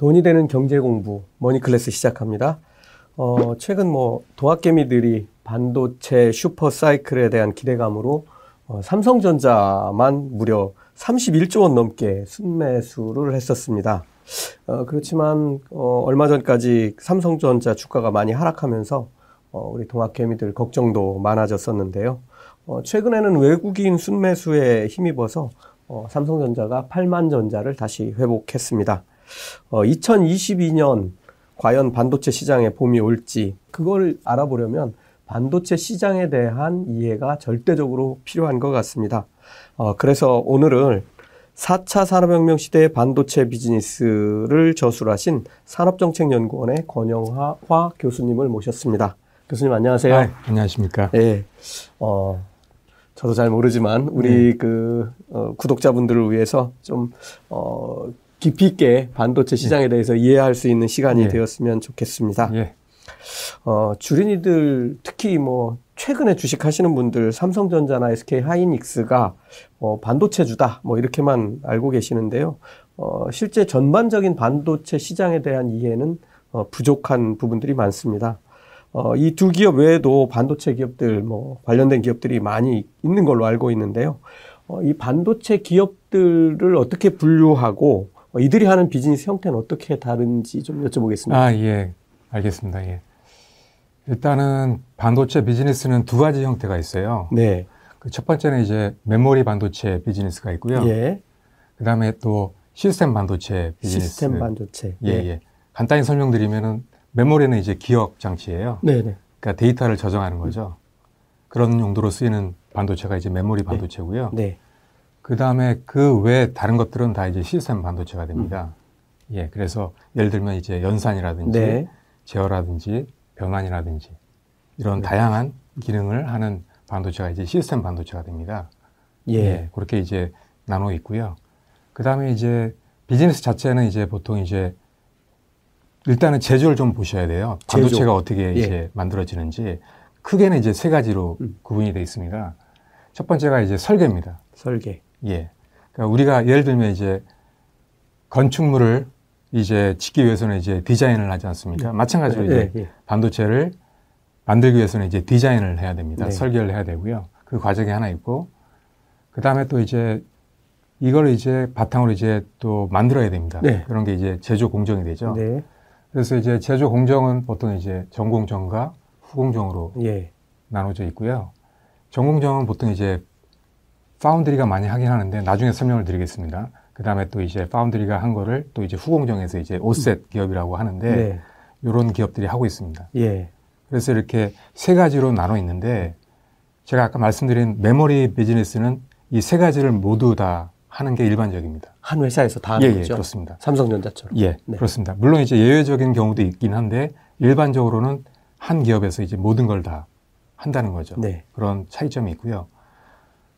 돈이 되는 경제 공부 머니클래스 시작합니다. 어, 최근 뭐 동학개미들이 반도체 슈퍼 사이클에 대한 기대감으로 어, 삼성전자만 무려 31조 원 넘게 순매수를 했었습니다. 어, 그렇지만 어, 얼마 전까지 삼성전자 주가가 많이 하락하면서 어, 우리 동학개미들 걱정도 많아졌었는데요. 어, 최근에는 외국인 순매수에 힘입어서 어, 삼성전자가 8만 전자를 다시 회복했습니다. 어, 2022년 과연 반도체 시장에 봄이 올지 그걸 알아보려면 반도체 시장에 대한 이해가 절대적으로 필요한 것 같습니다. 어, 그래서 오늘은 4차 산업혁명 시대의 반도체 비즈니스를 저술하신 산업정책연구원의 권영화 교수님을 모셨습니다. 교수님 안녕하세요. 아, 안녕하십니까. 네. 어, 저도 잘 모르지만 우리 네. 그 어, 구독자분들을 위해서 좀 어, 깊이 있게 반도체 시장에 네. 대해서 이해할 수 있는 시간이 네. 되었으면 좋겠습니다. 예. 어, 주린이들 특히 뭐 최근에 주식 하시는 분들 삼성전자나 SK 하이닉스가 어, 반도체주다 뭐 이렇게만 알고 계시는데요. 어, 실제 전반적인 반도체 시장에 대한 이해는 어, 부족한 부분들이 많습니다. 어, 이 두 기업 외에도 반도체 기업들 뭐 관련된 기업들이 많이 있는 걸로 알고 있는데요. 어, 이 반도체 기업들을 어떻게 분류하고 어, 이들이 하는 비즈니스 형태는 어떻게 다른지 좀 여쭤보겠습니다. 아, 예. 알겠습니다. 예. 일단은 반도체 비즈니스는 두 가지 형태가 있어요. 네. 그 첫 번째는 이제 메모리 반도체 비즈니스가 있고요. 예. 그 다음에 또 시스템 반도체 비즈니스. 시스템 반도체. 예, 예. 예. 간단히 설명드리면은 메모리는 이제 기억 장치예요. 네네. 네. 그러니까 데이터를 저장하는 거죠. 그런 용도로 쓰이는 반도체가 이제 메모리 네. 반도체고요. 네. 그 다음에 그 외 다른 것들은 다 이제 시스템 반도체가 됩니다. 음. 예, 그래서 예를 들면 이제 연산이라든지 네. 제어라든지 변환이라든지 이런 네. 다양한 기능을 하는 반도체가 이제 시스템 반도체가 됩니다. 예. 예 그렇게 이제 나눠 있고요. 그 다음에 이제 비즈니스 자체는 이제 보통 이제 일단은 제조를 좀 보셔야 돼요. 반도체가 제조. 어떻게 예. 이제 만들어지는지 크게는 이제 세 가지로 음. 구분이 되어 있습니다. 첫 번째가 이제 설계입니다. 설계. 예. 그러니까 우리가 예를 들면 이제 건축물을 이제 짓기 위해서는 이제 디자인을 하지 않습니까? 네. 마찬가지로 네, 이제 네, 반도체를 만들기 위해서는 이제 디자인을 해야 됩니다. 네. 설계를 해야 되고요. 그 과정이 하나 있고, 그 다음에 또 이제 이걸 이제 바탕으로 이제 또 만들어야 됩니다. 네. 그런 게 이제 제조 공정이 되죠. 네. 그래서 이제 제조 공정은 보통 이제 전공정과 후공정으로 예. 나눠져 있고요. 전공정은 보통 이제 파운드리가 많이 하긴 하는데 나중에 설명을 드리겠습니다. 그 다음에 또 이제 파운드리가 한 거를 또 이제 후공정에서 이제 오셋 기업이라고 하는데 네. 이런 기업들이 하고 있습니다. 예. 그래서 이렇게 세 가지로 나눠 있는데 제가 아까 말씀드린 메모리 비즈니스는 이 세 가지를 모두 다 하는 게 일반적입니다. 한 회사에서 다 하는 예, 예 거죠? 예, 그렇습니다. 삼성전자처럼. 예, 네. 그렇습니다. 물론 이제 예외적인 경우도 있긴 한데 일반적으로는 한 기업에서 이제 모든 걸 다 한다는 거죠. 네. 그런 차이점이 있고요.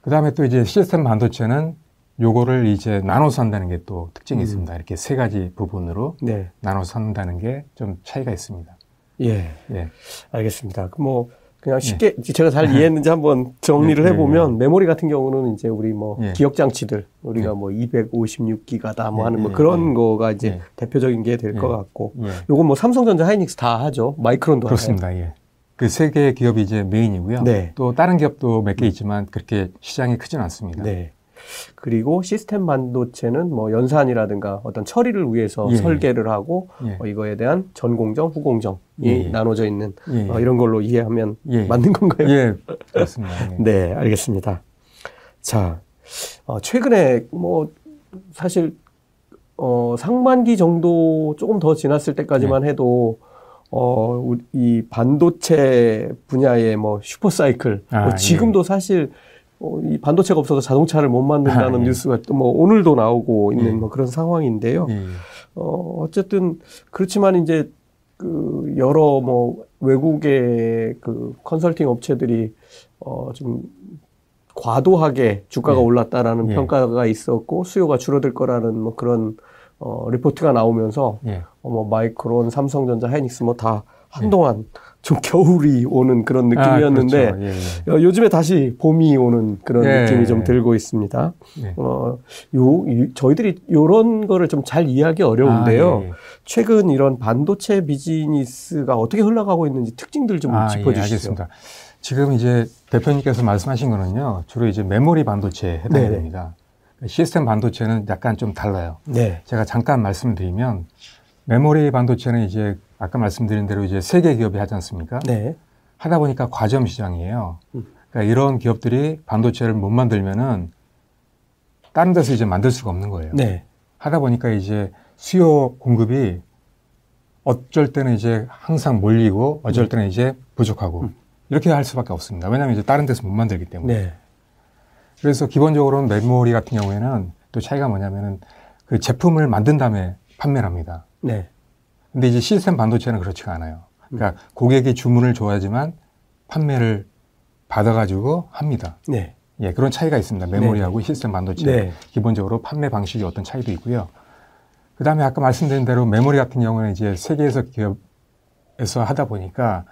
그 다음에 또 이제 시스템 반도체는 요거를 이제 나눠서 한다는 게 또 특징이 음. 있습니다. 이렇게 세 가지 부분으로 네. 나눠서 한다는 게 좀 차이가 있습니다. 예. 예. 알겠습니다. 뭐 그냥 예. 쉽게 예. 제가 잘 이해했는지 한번 정리를 예, 예, 해보면 예. 메모리 같은 경우는 이제 우리 뭐 기억 장치들 우리가 뭐 256기가다 뭐 하는 뭐 그런 거가 이제 대표적인 게 될 것 같고 요건 뭐 삼성전자 하이닉스 다 하죠. 마이크론도 그렇습니다. 하나요? 예. 그 세 개의 기업이 이제 메인이고요. 네. 또 다른 기업도 몇 개 있지만 그렇게 시장이 크지는 않습니다. 네. 그리고 시스템 반도체는 뭐 연산이라든가 어떤 처리를 위해서 예. 설계를 하고 예. 어, 이거에 대한 전공정, 후공정이 예. 나눠져 있는 예. 어, 이런 걸로 이해하면 예. 맞는 건가요? 예, 그렇습니다. 네, 알겠습니다. 자, 어, 최근에 뭐 사실 어, 상반기 정도 조금 더 지났을 때까지만 네. 해도 어, 이 반도체 분야의 뭐 슈퍼사이클, 아, 뭐 지금도 예. 사실 어, 이 반도체가 없어서 자동차를 못 만든다는 아, 예. 뉴스가 또 뭐 오늘도 나오고 있는 예. 뭐 그런 상황인데요. 예. 어, 어쨌든 그렇지만 이제 그 여러 뭐 외국의 그 컨설팅 업체들이 어, 좀 과도하게 주가가 예. 올랐다라는 예. 평가가 있었고 수요가 줄어들 거라는 뭐 그런 어, 리포트가 나오면서 예. 어, 뭐 마이크론, 삼성전자, 하이닉스 뭐 다 한동안 좀 겨울이 오는 그런 느낌이었는데 아, 그렇죠. 예, 예. 어, 요즘에 다시 봄이 오는 그런 예, 느낌이 좀 들고 있습니다. 예. 어, 요, 저희들이 요런 거를 좀 잘 이해하기 어려운데요. 아, 예, 예. 최근 이런 반도체 비즈니스가 어떻게 흘러가고 있는지 특징들 좀 아, 짚어주시죠. 알겠습니다. 지금 이제 대표님께서 말씀하신 거는요, 주로 이제 메모리 반도체에 해당이 네 됩니다. 시스템 반도체는 약간 좀 달라요. 네. 제가 잠깐 말씀을 드리면 메모리 반도체는 이제 아까 말씀드린 대로 이제 세계 기업이 하지 않습니까? 네. 하다 보니까 과점 시장이에요. 음. 그러니까 이런 기업들이 반도체를 못 만들면은 다른 데서 이제 만들 수가 없는 거예요. 네. 하다 보니까 이제 수요 공급이 어쩔 때는 이제 항상 몰리고 어쩔 음. 때는 이제 부족하고 음. 이렇게 할 수밖에 없습니다. 왜냐하면 이제 다른 데서 못 만들기 때문에. 네. 그래서 기본적으로는 메모리 같은 경우에는 또 차이가 뭐냐면은 그 제품을 만든 다음에 판매를 합니다. 네. 근데 이제 시스템 반도체는 그렇지가 않아요. 그러니까 음. 고객이 주문을 줘야지만 판매를 받아가지고 합니다. 네. 예, 그런 차이가 있습니다. 메모리하고 네. 시스템 반도체. 네. 기본적으로 판매 방식이 어떤 차이도 있고요. 그 다음에 아까 말씀드린 대로 메모리 같은 경우는 이제 세계에서 기업에서 하다 보니까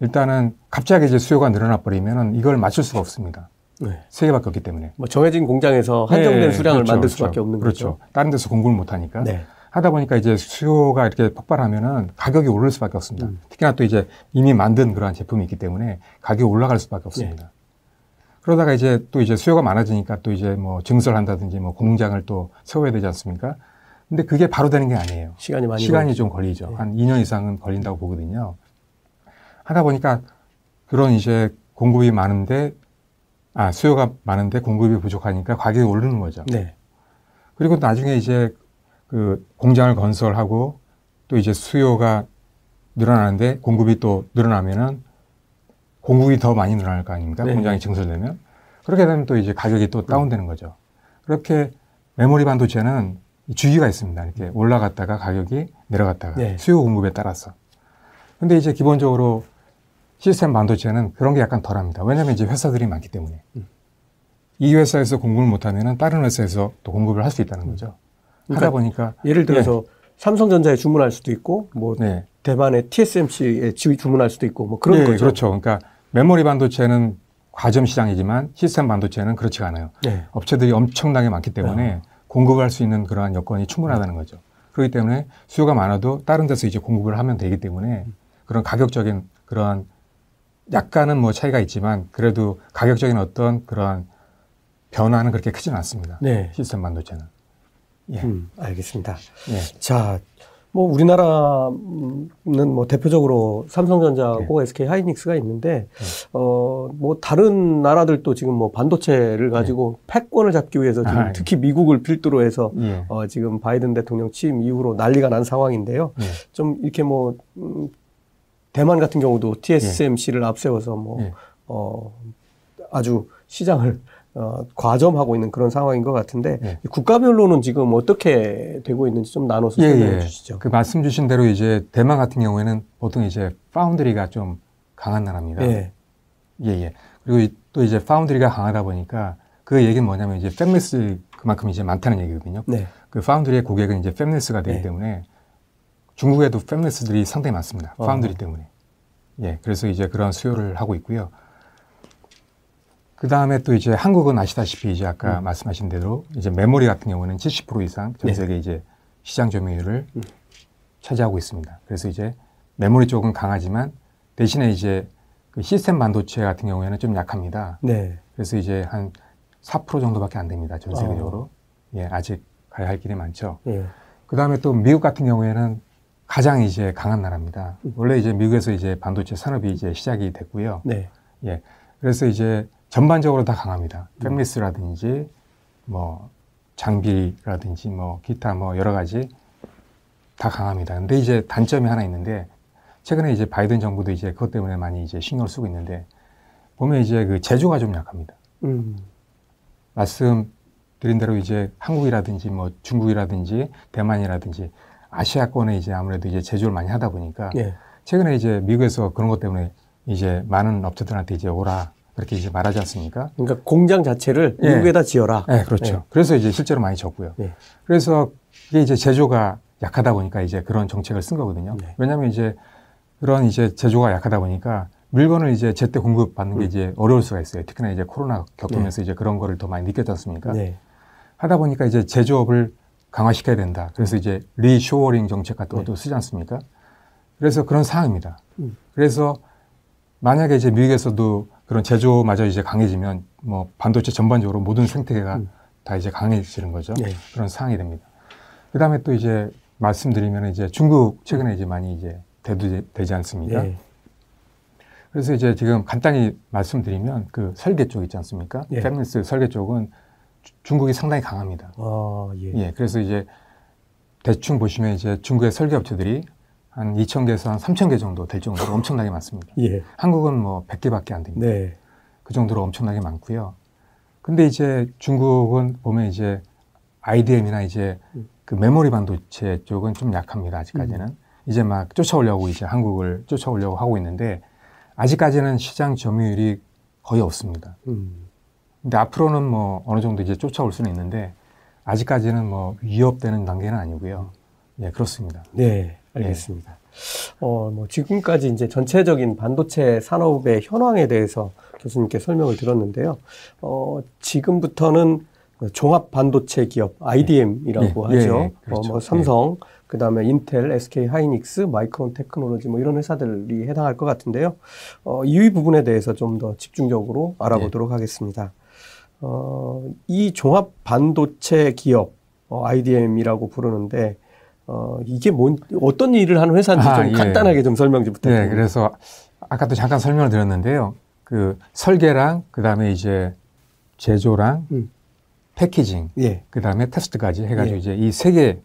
일단은 갑자기 이제 수요가 늘어나 버리면은 이걸 맞출 수가 없습니다. 네. 세 개밖에 없기 때문에. 뭐 정해진 공장에서 한정된 네, 수량을 그렇죠, 만들 수밖에 그렇죠. 없는 그렇죠. 거죠. 다른 데서 공급을 못 하니까. 네. 하다 보니까 이제 수요가 이렇게 폭발하면은 가격이 오를 수밖에 없습니다. 음. 특히나 또 이제 이미 만든 그러한 제품이 있기 때문에 가격이 올라갈 수밖에 없습니다. 네. 그러다가 이제 또 이제 수요가 많아지니까 또 이제 뭐 증설한다든지 뭐 공장을 또 세워야 되지 않습니까? 근데 그게 바로 되는 게 아니에요. 시간이 많이 시간이 걸리죠. 좀 걸리죠. 네. 한 2년 이상은 걸린다고 보거든요. 하다 보니까 그런 이제 공급이 많은데 아 수요가 많은데 공급이 부족하니까 가격이 오르는 거죠. 네. 그리고 나중에 이제 그 공장을 건설하고 또 이제 수요가 늘어나는데 공급이 또 늘어나면은 공급이 더 많이 늘어날 거 아닙니까? 네. 공장이 증설되면 그렇게 되면 또 이제 가격이 또 다운되는 거죠. 그렇게 메모리 반도체는 주기가 있습니다. 이렇게 올라갔다가 가격이 내려갔다가 네. 수요 공급에 따라서. 근데 이제 기본적으로 시스템 반도체는 그런 게 약간 덜합니다. 왜냐하면 이제 회사들이 많기 때문에. 음. 이 회사에서 공급을 못하면은 다른 회사에서 또 공급을 할 수 있다는 거죠. 그러니까 하다 보니까 예를 들어서 네. 삼성전자에 주문할 수도 있고 뭐 네. 대만의 TSMC에 주문할 수도 있고 뭐 그런 네, 거죠. 그렇죠. 그러니까 메모리 반도체는 과점 시장이지만 시스템 반도체는 그렇지가 않아요. 네. 업체들이 엄청나게 많기 때문에 아. 공급할 수 있는 그러한 여건이 충분하다는 거죠. 그렇기 때문에 수요가 많아도 다른 데서 이제 공급을 하면 되기 때문에 그런 가격적인 그러한 약간은 뭐 차이가 있지만 그래도 가격적인 어떤 그러한 변화는 그렇게 크지는 않습니다. 네. 시스템 반도체는. 예. 음, 알겠습니다. 예. 자, 뭐 우리나라는 뭐 대표적으로 삼성전자하고 예. SK 하이닉스가 있는데 예. 어뭐 다른 나라들도 지금 뭐 반도체를 가지고 예. 패권을 잡기 위해서 지금 아, 예. 특히 미국을 필두로 해서 예. 어 지금 바이든 대통령 취임 이후로 난리가 난 상황인데요. 좀 이렇게 뭐 음, 대만 같은 경우도 TSMC를 앞세워서 뭐 어 아주 시장을 어, 과점하고 있는 그런 상황인 것 같은데 예. 국가별로는 지금 어떻게 되고 있는지 좀 나눠서 예, 설명해 예. 주시죠. 그 말씀 주신 대로 이제 대만 같은 경우에는 보통 이제 foundry가 좀 강한 나라입니다. 예. 예, 예. 그리고 또 이제 foundry가 강하다 보니까 그 얘기는 뭐냐면 이제 팹리스 그만큼 이제 많다는 얘기거든요. 네. 그 foundry의 고객은 이제 fabless가 되기 네. 때문에 중국에도 fabless들이 상당히 많습니다. 파운드리 어. 때문에. 예. 그래서 이제 그런 수요를 하고 있고요. 그 다음에 또 이제 한국은 아시다시피 이제 아까 음. 말씀하신 대로 이제 메모리 같은 경우는 70% 이상 전 네. 세계 네. 이제 시장 점유율을 음. 차지하고 있습니다. 그래서 이제 메모리 쪽은 강하지만 대신에 이제 그 시스템 반도체 같은 경우에는 좀 약합니다. 네. 그래서 이제 한 4% 정도밖에 안 됩니다. 전 세계적으로. 어. 예, 아직 가야 할 길이 많죠. 예. 그 다음에 또 미국 같은 경우에는 가장 이제 강한 나라입니다. 음. 원래 이제 미국에서 이제 반도체 산업이 이제 시작이 됐고요. 네. 예. 그래서 이제 전반적으로 다 강합니다. 팹리스라든지 뭐 장비라든지 뭐 기타 뭐 여러 가지 다 강합니다. 근데 이제 단점이 하나 있는데 최근에 이제 바이든 정부도 이제 그것 때문에 많이 이제 신경을 쓰고 있는데 보면 이제 그 제조가 좀 약합니다. 음. 말씀 드린 대로 이제 한국이라든지 뭐 중국이라든지 대만이라든지 아시아권에 이제 아무래도 이제 제조를 많이 하다 보니까 예. 최근에 이제 미국에서 그런 것 때문에 이제 많은 업체들한테 이제 오라 그렇게 이제 말하지 않습니까? 그러니까 공장 자체를 예. 미국에다 지어라. 네, 그렇죠. 예. 그래서 이제 실제로 많이 졌고요. 예. 그래서 이게 이제 제조가 약하다 보니까 이제 그런 정책을 쓴 거거든요. 네. 왜냐하면 이제 그런 이제 제조가 약하다 보니까 물건을 이제 제때 공급받는 게 음. 이제 어려울 수가 있어요. 특히나 이제 코로나 겪으면서 네. 이제 그런 거를 더 많이 느꼈지 않습니까? 네. 하다 보니까 이제 제조업을 강화시켜야 된다. 그래서 이제 리쇼어링 정책 같은 것도 네. 쓰지 않습니까? 그래서 그런 상황입니다. 음. 그래서 만약에 이제 미국에서도 그런 제조마저 이제 강해지면 뭐 반도체 전반적으로 모든 생태계가 음. 다 이제 강해지는 거죠. 네. 그런 상황이 됩니다. 그 다음에 또 이제 말씀드리면 이제 중국 최근에 이제 많이 이제 대두되지 않습니까? 네. 그래서 이제 지금 간단히 말씀드리면 그 설계 쪽 있지 않습니까? 예. 페미니스 설계 쪽은 중국이 상당히 강합니다. 아, 예. 예. 그래서 이제 대충 보시면 이제 중국의 설계 업체들이 한 2,000개에서 한 3,000개 정도 될 정도로 엄청나게 많습니다. 예. 한국은 뭐 100개밖에 안 됩니다. 네. 그 정도로 엄청나게 많고요. 근데 이제 중국은 보면 이제 IDM이나 이제 그 메모리 반도체 쪽은 좀 약합니다. 아직까지는. 음. 이제 막 쫓아오려고 이제 한국을 쫓아오려고 하고 있는데 아직까지는 시장 점유율이 거의 없습니다. 음. 근데 앞으로는 뭐 어느 정도 이제 쫓아올 수는 있는데 아직까지는 뭐 위협되는 단계는 아니고요. 예, 그렇습니다. 네, 알겠습니다. 예. 어, 뭐 지금까지 이제 전체적인 반도체 산업의 현황에 대해서 교수님께 설명을 들었는데요. 어, 지금부터는 종합 반도체 기업 IDM이라고 예, 하죠. 예, 예, 그렇죠. 어, 뭐 삼성, 예. 그 다음에 인텔, SK 하이닉스, 마이크론 테크놀로지 뭐 이런 회사들이 해당할 것 같은데요. 어, 이 부분에 대해서 좀 더 집중적으로 알아보도록 네. 하겠습니다. 어, 이 종합 반도체 기업 어, IDM이라고 부르는데 어, 이게 뭔 어떤 일을 하는 회사인지 아, 좀 예. 간단하게 좀 설명 좀 부탁드립니다. 네, 그래서 아까도 잠깐 설명을 드렸는데요. 그 설계랑 그 다음에 이제 제조랑 음. 패키징, 예. 그 다음에 테스트까지 해가지고 예. 이제 이 세 개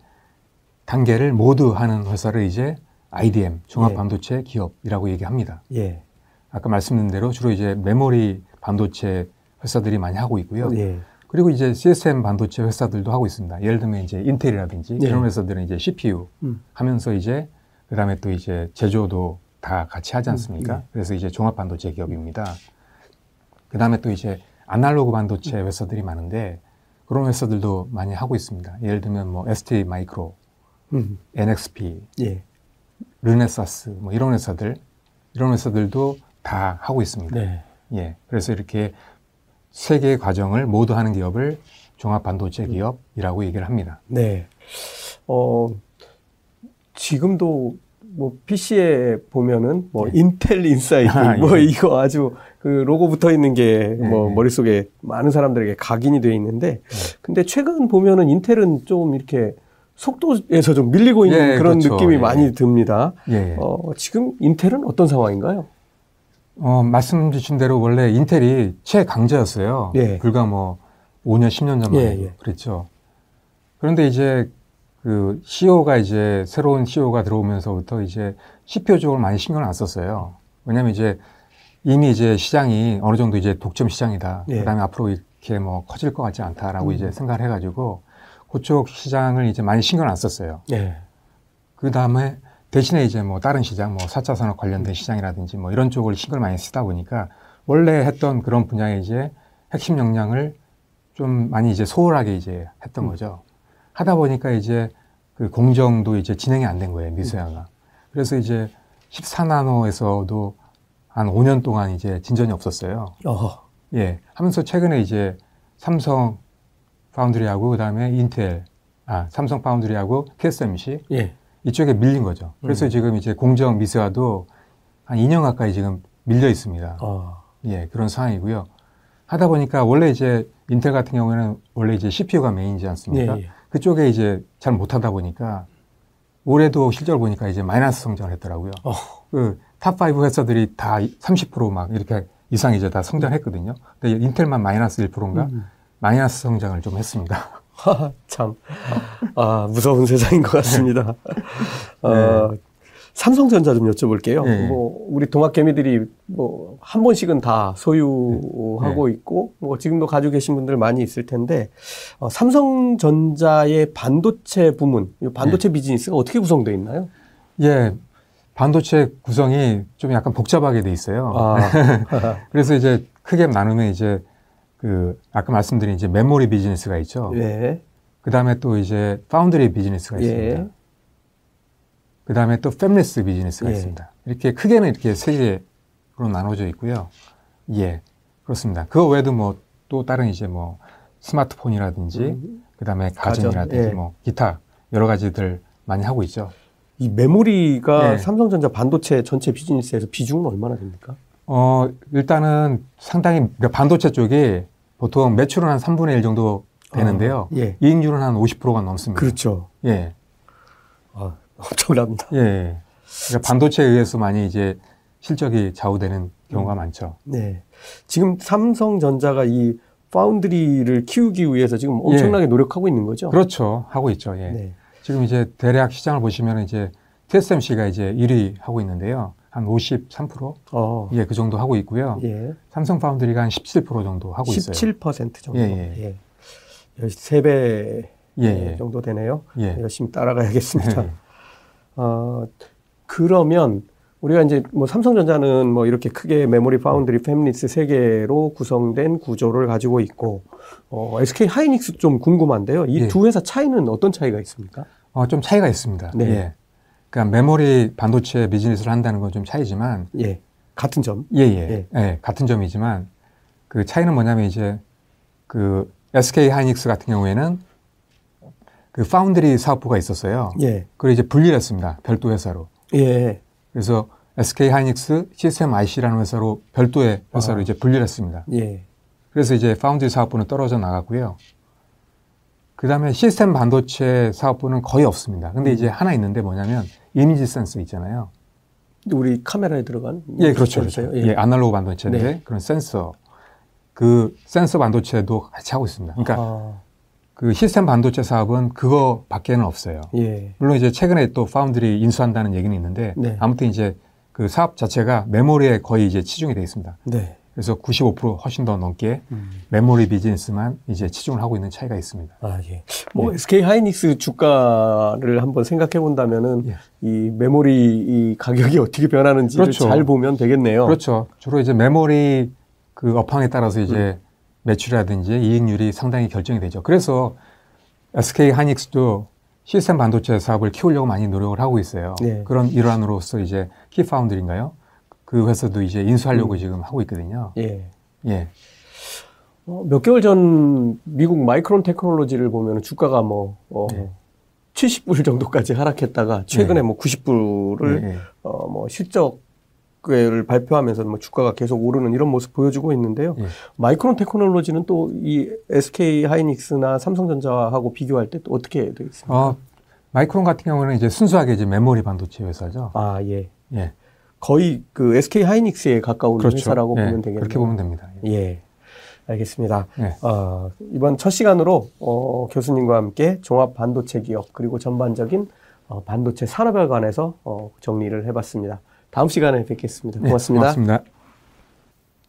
단계를 모두 하는 회사를 이제 IDM 종합 예. 반도체 기업이라고 얘기합니다. 예. 아까 말씀드린 대로 주로 이제 메모리 반도체 회사들이 많이 하고 있고요. 예. 그리고 이제 CSM 반도체 회사들도 하고 있습니다. 예를 들면 이제 인텔이라든지 예. 이런 회사들은 이제 CPU 음. 하면서 이제 그다음에 또 이제 제조도 다 같이 하지 않습니까? 음. 예. 그래서 이제 종합 반도체 기업입니다. 그다음에 또 이제 아날로그 반도체 회사들이 많은데 그런 회사들도 많이 하고 있습니다. 예를 들면 뭐 ST 마이크로, 음. NXP, 예. 르네사스 뭐 이런 회사들 이런 회사들도 다 하고 있습니다. 네. 예. 그래서 이렇게 세 개의 과정을 모두 하는 기업을 종합 반도체 음. 기업이라고 얘기를 합니다. 네. 어, 지금도 뭐 PC에 보면은 뭐 네. Intel Inside 아, 뭐 예. 이거 아주 그 로고 붙어 있는 게 뭐 네. 머릿속에 많은 사람들에게 각인이 돼 있는데 네. 근데 최근 보면은 인텔은 좀 이렇게 속도에서 좀 밀리고 있는 예, 그런 그렇죠. 느낌이 예. 많이 듭니다. 예. 어, 지금 인텔은 어떤 상황인가요? 어, 말씀 주신 대로 원래 인텔이 최강자였어요. 예. 불과 뭐 5년, 10년 전만 예, 예. 그랬죠. 그런데 이제 그 CEO가 이제 새로운 CEO가 들어오면서부터 이제 CPU 쪽을 많이 신경을 안 썼어요. 왜냐면 이제 이미 이제 시장이 어느 정도 이제 독점 시장이다. 예. 그다음에 앞으로 이렇게 뭐 커질 것 같지 않다라고 음. 이제 생각을 해가지고 그쪽 시장을 이제 많이 신경 안 썼어요. 예. 그 다음에 대신에 이제 뭐 다른 시장, 뭐 4차 산업 관련된 시장이라든지 뭐 이런 쪽을 신경을 많이 쓰다 보니까 원래 했던 그런 분야에 이제 핵심 역량을 좀 많이 이제 소홀하게 이제 했던 음. 거죠. 하다 보니까 이제 그 공정도 이제 진행이 안 된 거예요, 미소야가. 음. 그래서 이제 14나노에서도 한 5년 동안 이제 진전이 없었어요. 어허. 예. 하면서 최근에 이제 삼성 foundry하고 그다음에 인텔, 아 삼성 foundry하고 TSMC 예. 이쪽에 밀린 거죠. 그래서 음. 지금 이제 공정 미세화도 한 2년 가까이 지금 밀려 있습니다. 어. 예, 그런 상황이고요. 하다 보니까 원래 이제 인텔 같은 경우에는 원래 이제 CPU가 메인이지 않습니까? 예, 예. 그쪽에 이제 잘 못하다 보니까 올해도 실적을 보니까 이제 마이너스 성장을 했더라고요. 어. 그탑 5 회사들이 다 30%막 이렇게 이상 이제 다 성장했거든요. 근데 인텔만 마이너스 1%인가? 음. 마이너스 성장을 좀 했습니다. 참, 아, 무서운 세상인 것 같습니다. 네. 어, 삼성전자 좀 여쭤볼게요. 네. 뭐, 우리 동학개미들이 뭐, 한 번씩은 다 소유하고 네. 있고, 뭐, 지금도 가지고 계신 분들 많이 있을 텐데, 어, 삼성전자의 반도체 부문, 반도체 네. 비즈니스가 어떻게 구성되어 있나요? 예. 반도체 구성이 좀 약간 복잡하게 돼 있어요. 아. 그래서 이제 크게 나누면 이제 그 아까 말씀드린 이제 메모리 비즈니스가 있죠. 예. 그 다음에 또 이제 파운드리 비즈니스가 예. 있습니다. 그 다음에 또 팹리스 비즈니스가 예. 있습니다. 이렇게 크게는 이렇게 세 개로 나눠져 있고요. 예, 그렇습니다. 그 외에도 뭐 또 다른 이제 뭐 스마트폰이라든지 음. 그 다음에 가전이라든지 예. 뭐 기타 여러 가지들 많이 하고 있죠. 이 메모리가 예. 삼성전자 반도체 전체 비즈니스에서 비중은 얼마나 됩니까? 어, 일단은 상당히 그러니까 반도체 쪽이 보통 매출은 한 3분의 1 정도 되는데요. 어, 예. 이익률은 한 50%가 넘습니다. 그렇죠. 예. 아, 엄청납니다. 예. 그러니까 반도체에 의해서 많이 이제 실적이 좌우되는 경우가 음. 많죠. 네. 지금 삼성전자가 이 foundry를 키우기 위해서 지금 엄청나게 예. 노력하고 있는 거죠? 그렇죠. 하고 있죠. 예. 네. 지금 이제 대략 시장을 보시면 이제 TSMC가 이제 1위 하고 있는데요. 한 53%? 어. 예, 그 정도 하고 있고요. 예. 삼성 foundry가 한 17% 정도 하고 17% 있어요. 17% 정도. 예, 예. 예. 3배 예, 예. 정도 되네요. 예. 열심히 따라가야겠습니다. 예. 어, 그러면 우리가 이제 뭐 삼성전자는 뭐 이렇게 크게 메모리 foundry fabless 세 개로 구성된 구조를 가지고 있고 어, SK 하이닉스 좀 궁금한데요. 이두 회사 차이는 어떤 차이가 있습니까? 어, 좀 차이가 있습니다. 네. 예. 그러니까 메모리 반도체 비즈니스를 한다는 건 좀 차이지만 예. 같은 점. 예, 예. 예. 예. 같은 점이지만 그 차이는 뭐냐면 이제 그 SK 하이닉스 같은 경우에는 그 파운드리 사업부가 있었어요. 예. 그걸 이제 분리를 했습니다. 별도 회사로. 예. 그래서 SK 하이닉스 시스템 IC라는 회사로 별도의 회사로 아. 이제 분리를 했습니다. 예. 그래서 이제 파운드리 사업부는 떨어져 나갔고요. 그 다음에 시스템 반도체 사업부는 거의 없습니다. 근데 음. 이제 하나 있는데 뭐냐면 이미지 센서 있잖아요. 우리 카메라에 들어간? 예, 그렇죠. 그렇죠. 예. 예, 아날로그 반도체인데 네. 그런 센서. 그 센서 반도체도 같이 하고 있습니다. 그러니까 아. 그 시스템 반도체 사업은 그거 밖에는 없어요. 예. 물론 이제 최근에 또 파운드리 인수한다는 얘기는 있는데 네. 아무튼 이제 그 사업 자체가 메모리에 거의 이제 치중이 되어 있습니다. 네. 그래서 95% 훨씬 더 넘게 음. 메모리 비즈니스만 이제 치중을 하고 있는 차이가 있습니다. 아, 예. 뭐 예. SK 하이닉스 주가를 한번 생각해 본다면은 예. 이 메모리 이 가격이 어떻게 변하는지를 그렇죠. 잘 보면 되겠네요. 그렇죠. 주로 이제 메모리 그 업황에 따라서 이제 음. 매출이라든지 이익률이 상당히 결정이 되죠. 그래서 SK 하이닉스도 시스템 반도체 사업을 키우려고 많이 노력을 하고 있어요. 네. 그런 일환으로서 이제 키파운드인가요? 그 회사도 이제 인수하려고 음. 지금 하고 있거든요. 예. 예. 어, 몇 개월 전 미국 마이크론 테크놀로지를 보면 주가가 뭐, 어, 네. 70불 정도까지 하락했다가 최근에 네. 뭐 90불을 네. 어, 뭐 실적을 발표하면서 뭐 주가가 계속 오르는 이런 모습 보여주고 있는데요. 네. 마이크론 테크놀로지는 또 이 SK 하이닉스나 삼성전자하고 비교할 때 또 어떻게 되겠습니까? 어, 마이크론 같은 경우는 이제 순수하게 이제 메모리 반도체 회사죠. 아, 예. 예. 거의 그 SK 하이닉스에 가까운 그렇죠. 회사라고 네, 보면 되겠네요. 그렇게 보면 됩니다. 예. 예. 알겠습니다. 네. 어, 이번 첫 시간으로 어, 교수님과 함께 종합 반도체 기업 그리고 전반적인 어, 반도체 산업에 관해서 어, 정리를 해봤습니다. 다음 시간에 뵙겠습니다. 네, 고맙습니다. 네, 고맙습니다.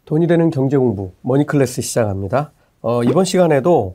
돈이 되는 경제 공부 머니클래스 시작합니다. 어, 이번 시간에도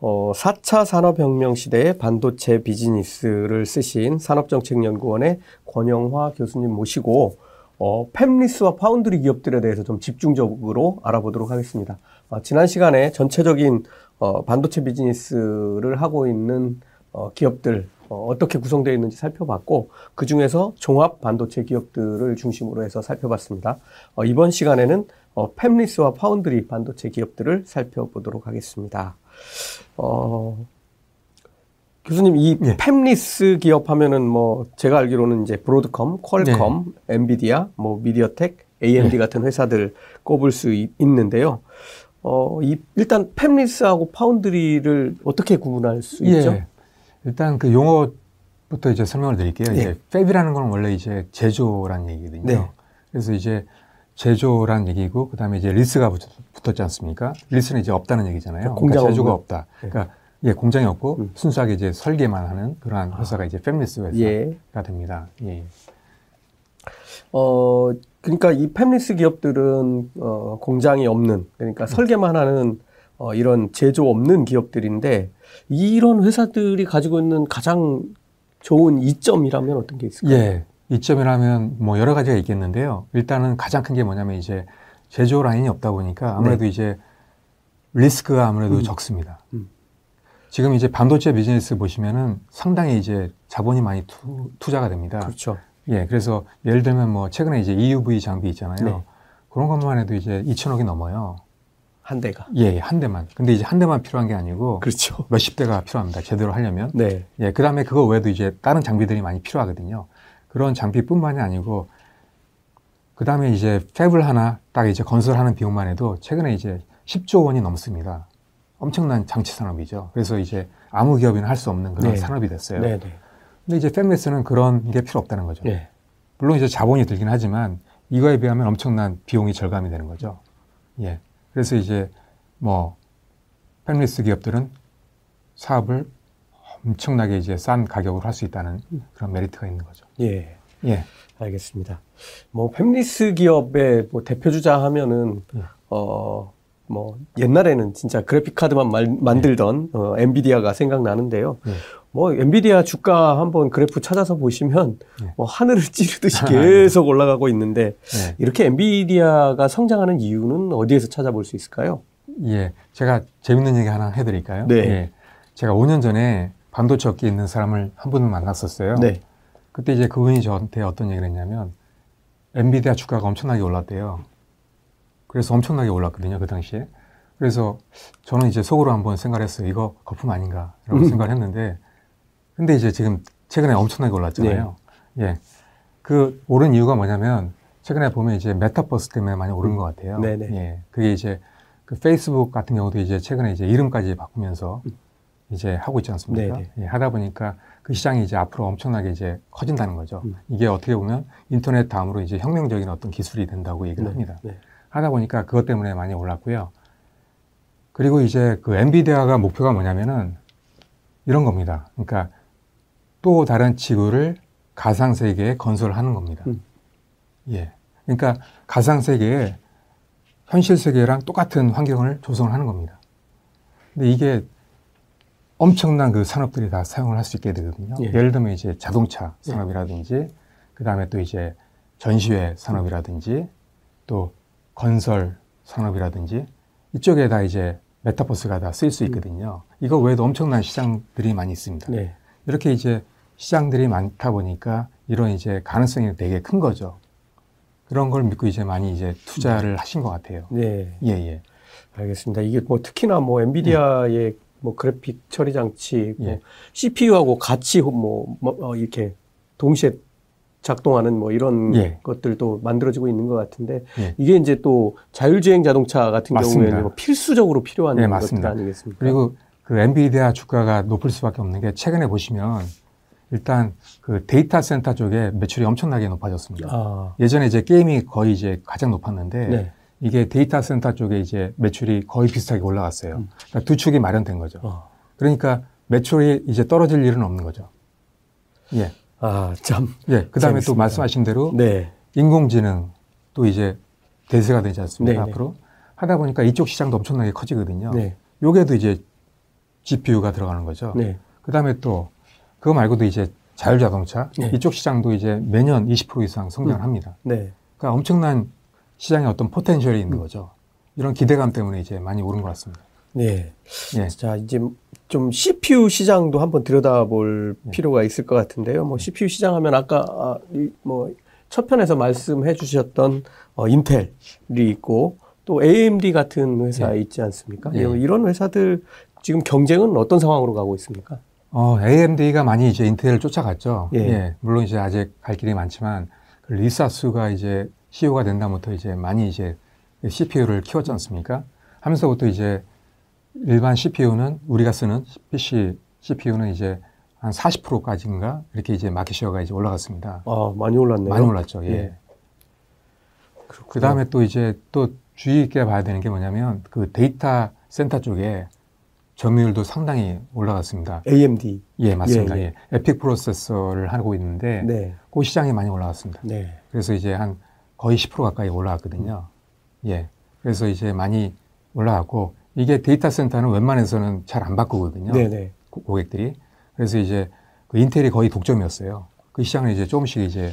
어, 4차 산업혁명 시대의 반도체 비즈니스를 쓰신 산업정책연구원의 권영화 교수님 모시고 어, 팹리스와 파운드리 기업들에 대해서 좀 집중적으로 알아보도록 하겠습니다. 어, 지난 시간에 전체적인 어, 반도체 비즈니스를 하고 있는 어, 기업들 어, 어떻게 구성되어 있는지 살펴봤고 그 중에서 종합 반도체 기업들을 중심으로 해서 살펴봤습니다. 어, 이번 시간에는 어, 팹리스와 파운드리 반도체 기업들을 살펴보도록 하겠습니다. 어, 교수님 이 예. 팹리스 기업 하면은 뭐 제가 알기로는 이제 브로드컴, 퀄컴, 네. 엔비디아, 뭐 미디어텍, AMD 네. 같은 회사들 꼽을 수 있는데요. 어, 이 일단 fabless하고 foundry를 어떻게 구분할 수 예. 있죠? 일단 그 용어부터 이제 설명을 드릴게요. 네. 이제 fab이라는 건 원래 이제 제조란 얘기거든요. 네. 그래서 이제 제조란 얘기고 그다음에 이제 less가 붙었지 않습니까? less는 이제 없다는 얘기잖아요. 그러니까 제조가 없다. 네. 그러니까 예, 공장이 없고 음. 순수하게 이제 설계만 하는 그러한 아. 회사가 이제 팹리스 회사가 예. 됩니다. 예. 어, 그러니까 이 팹리스 기업들은 어, 공장이 없는 그러니까 음. 설계만 하는 어, 이런 제조 없는 기업들인데 이런 회사들이 가지고 있는 가장 좋은 이점이라면 어떤 게 있을까요? 예. 이점이라면 뭐 여러 가지가 있겠는데요. 일단은 가장 큰 게 뭐냐면 이제 제조 라인이 없다 보니까 아무래도 네. 이제 리스크가 아무래도 음. 적습니다. 음. 지금 이제 반도체 비즈니스 보시면은 상당히 이제 자본이 많이 투, 자가 됩니다. 그렇죠. 예, 그래서 예를 들면 뭐 최근에 이제 EUV 장비 있잖아요. 네. 그런 것만 해도 이제 2천억이 넘어요. 한 대가. 예, 한 대만. 근데 이제 한 대만 필요한 게 아니고 그렇죠. 몇십 대가 필요합니다. 제대로 하려면. 네. 예, 그다음에 그거 외에도 이제 다른 장비들이 많이 필요하거든요. 그런 장비뿐만이 아니고 그다음에 이제 팹을 하나 딱 이제 건설하는 비용만 해도 최근에 이제 10조 원이 넘습니다. 엄청난 장치 산업이죠. 그래서 이제 아무 기업이나 할 수 없는 그런 네. 산업이 됐어요. 네, 네. 근데 이제 팹레스는 그런 게 필요 없다는 거죠. 네. 물론 이제 자본이 들긴 하지만 이거에 비하면 엄청난 비용이 절감이 되는 거죠. 예. 그래서 이제 뭐 팹리스 기업들은 사업을 엄청나게 이제 싼 가격으로 할 수 있다는 그런 메리트가 있는 거죠. 예. 예. 알겠습니다. 뭐 팹리스 기업의 뭐 대표주자 하면은 예. 어 뭐 옛날에는 진짜 그래픽 카드만 말, 만들던 어, 엔비디아가 생각나는데요. 네. 뭐 엔비디아 주가 한번 그래프 찾아서 보시면 네. 뭐 하늘을 찌르듯이 계속 올라가고 있는데 네. 이렇게 엔비디아가 성장하는 이유는 어디에서 찾아볼 수 있을까요? 예, 제가 재밌는 얘기 하나 해드릴까요? 네. 예, 제가 5년 전에 반도체 업계에 있는 사람을 한 분을 만났었어요. 네. 그때 이제 그분이 저한테 어떤 얘기를 했냐면 엔비디아 주가가 엄청나게 올랐대요. 그래서 엄청나게 올랐거든요, 그 당시에. 그래서 저는 이제 속으로 한번 생각을 했어요. 이거 거품 아닌가 라고 음. 생각을 했는데, 근데 이제 지금 최근에 엄청나게 올랐잖아요. 네. 예. 그 오른 이유가 뭐냐면, 최근에 보면 이제 메타버스 때문에 많이 오른 것 같아요. 네네. 예. 그게 이제 그 페이스북 같은 경우도 이제 최근에 이제 이름까지 바꾸면서 이제 하고 있지 않습니까? 예, 하다 보니까 그 시장이 이제 앞으로 엄청나게 이제 커진다는 거죠. 음. 이게 어떻게 보면 인터넷 다음으로 이제 혁명적인 어떤 기술이 된다고 얘기를 네. 합니다. 네. 하다 보니까 그것 때문에 많이 올랐고요. 그리고 이제 그 엔비디아가 목표가 뭐냐면은 이런 겁니다. 그러니까 또 다른 지구를 가상 세계에 건설하는 겁니다. 음. 예. 그러니까 가상 세계에 현실 세계랑 똑같은 환경을 조성을 하는 겁니다. 근데 이게 엄청난 그 산업들이 다 사용을 할 수 있게 되거든요. 예. 를 들면 이제 자동차 산업이라든지, 예. 그 다음에 또 이제 전시회 산업이라든지, 또 건설 산업이라든지 이쪽에 다 이제 메타버스가 다 쓰일 수 있거든요. 이거 외에도 엄청난 시장들이 많이 있습니다. 네. 이렇게 이제 시장들이 많다 보니까 이런 이제 가능성이 되게 큰 거죠. 그런 걸 믿고 이제 많이 이제 투자를 하신 것 같아요. 네. 예, 예. 알겠습니다. 이게 뭐 특히나 뭐 엔비디아의 네. 뭐 그래픽 처리 장치, 뭐 예. CPU하고 같이 뭐, 뭐 어, 이렇게 동시에 작동하는 뭐 이런 예. 것들도 만들어지고 있는 것 같은데 예. 이게 이제 또 자율주행 자동차 같은 경우에는 뭐 필수적으로 필요한 네, 것들 아니겠습니까? 그리고 그 엔비디아 주가가 높을 수밖에 없는 게 최근에 보시면 일단 그 데이터 센터 쪽에 매출이 엄청나게 높아졌습니다. 아. 예전에 이제 게임이 거의 이제 가장 높았는데 네. 이게 데이터 센터 쪽에 이제 매출이 거의 비슷하게 올라갔어요. 음. 그러니까 두 축이 마련된 거죠. 어. 그러니까 매출이 이제 떨어질 일은 없는 거죠. 예. 아, 참. 예. 그 다음에 또 말씀하신 대로. 네. 인공지능 또 이제 대세가 되지 않습니까? 네네. 앞으로. 하다 보니까 이쪽 시장도 엄청나게 커지거든요. 네. 요게도 이제 GPU가 들어가는 거죠. 네. 그 다음에 또 그거 말고도 이제 자율자동차 네. 이쪽 시장도 이제 매년 20% 이상 성장을 음. 합니다. 네. 그러니까 엄청난 시장에 어떤 포텐셜이 있는 음. 거죠. 이런 기대감 때문에 이제 많이 오른 것 같습니다. 네. 네. 자, 이제 좀 CPU 시장도 한번 들여다볼 네. 필요가 있을 것 같은데요. 뭐 CPU 시장 하면 아까 아, 뭐첫 편에서 말씀해 주셨던 어, 인텔이 있고 또 AMD 같은 회사 네. 있지 않습니까? 네. 이런 회사들 지금 경쟁은 어떤 상황으로 가고 있습니까? 어, AMD가 많이 이제 인텔을 쫓아갔죠. 예. 예. 물론 이제 아직 갈 길이 많지만 그 리사스가 이제 CEO가 된다부터 이제 많이 이제 CPU를 키웠지 않습니까? 하면서부터 이제 일반 CPU는 우리가 쓰는 PC CPU는 이제 한 40%까지인가 이렇게 이제 마켓시어가 이제 올라갔습니다. 아 많이 올랐네요. 많이 올랐죠. 예. 예. 그 다음에 또 이제 또 주의 있게 봐야 되는 게 뭐냐면 그 데이터 센터 쪽에 점유율도 상당히 올라갔습니다. AMD. 예, 맞습니다. 예, 예. 예. EPYC 프로세서를 하고 있는데 네. 그 시장이 많이 올라갔습니다. 네. 그래서 이제 한 거의 10% 가까이 올라갔거든요. 예. 그래서 이제 많이 올라갔고 이게 데이터 센터는 웬만해서는 잘 안 바꾸거든요. 네네. 고객들이. 그래서 이제 그 인텔이 거의 독점이었어요. 그 시장을 이제 조금씩 이제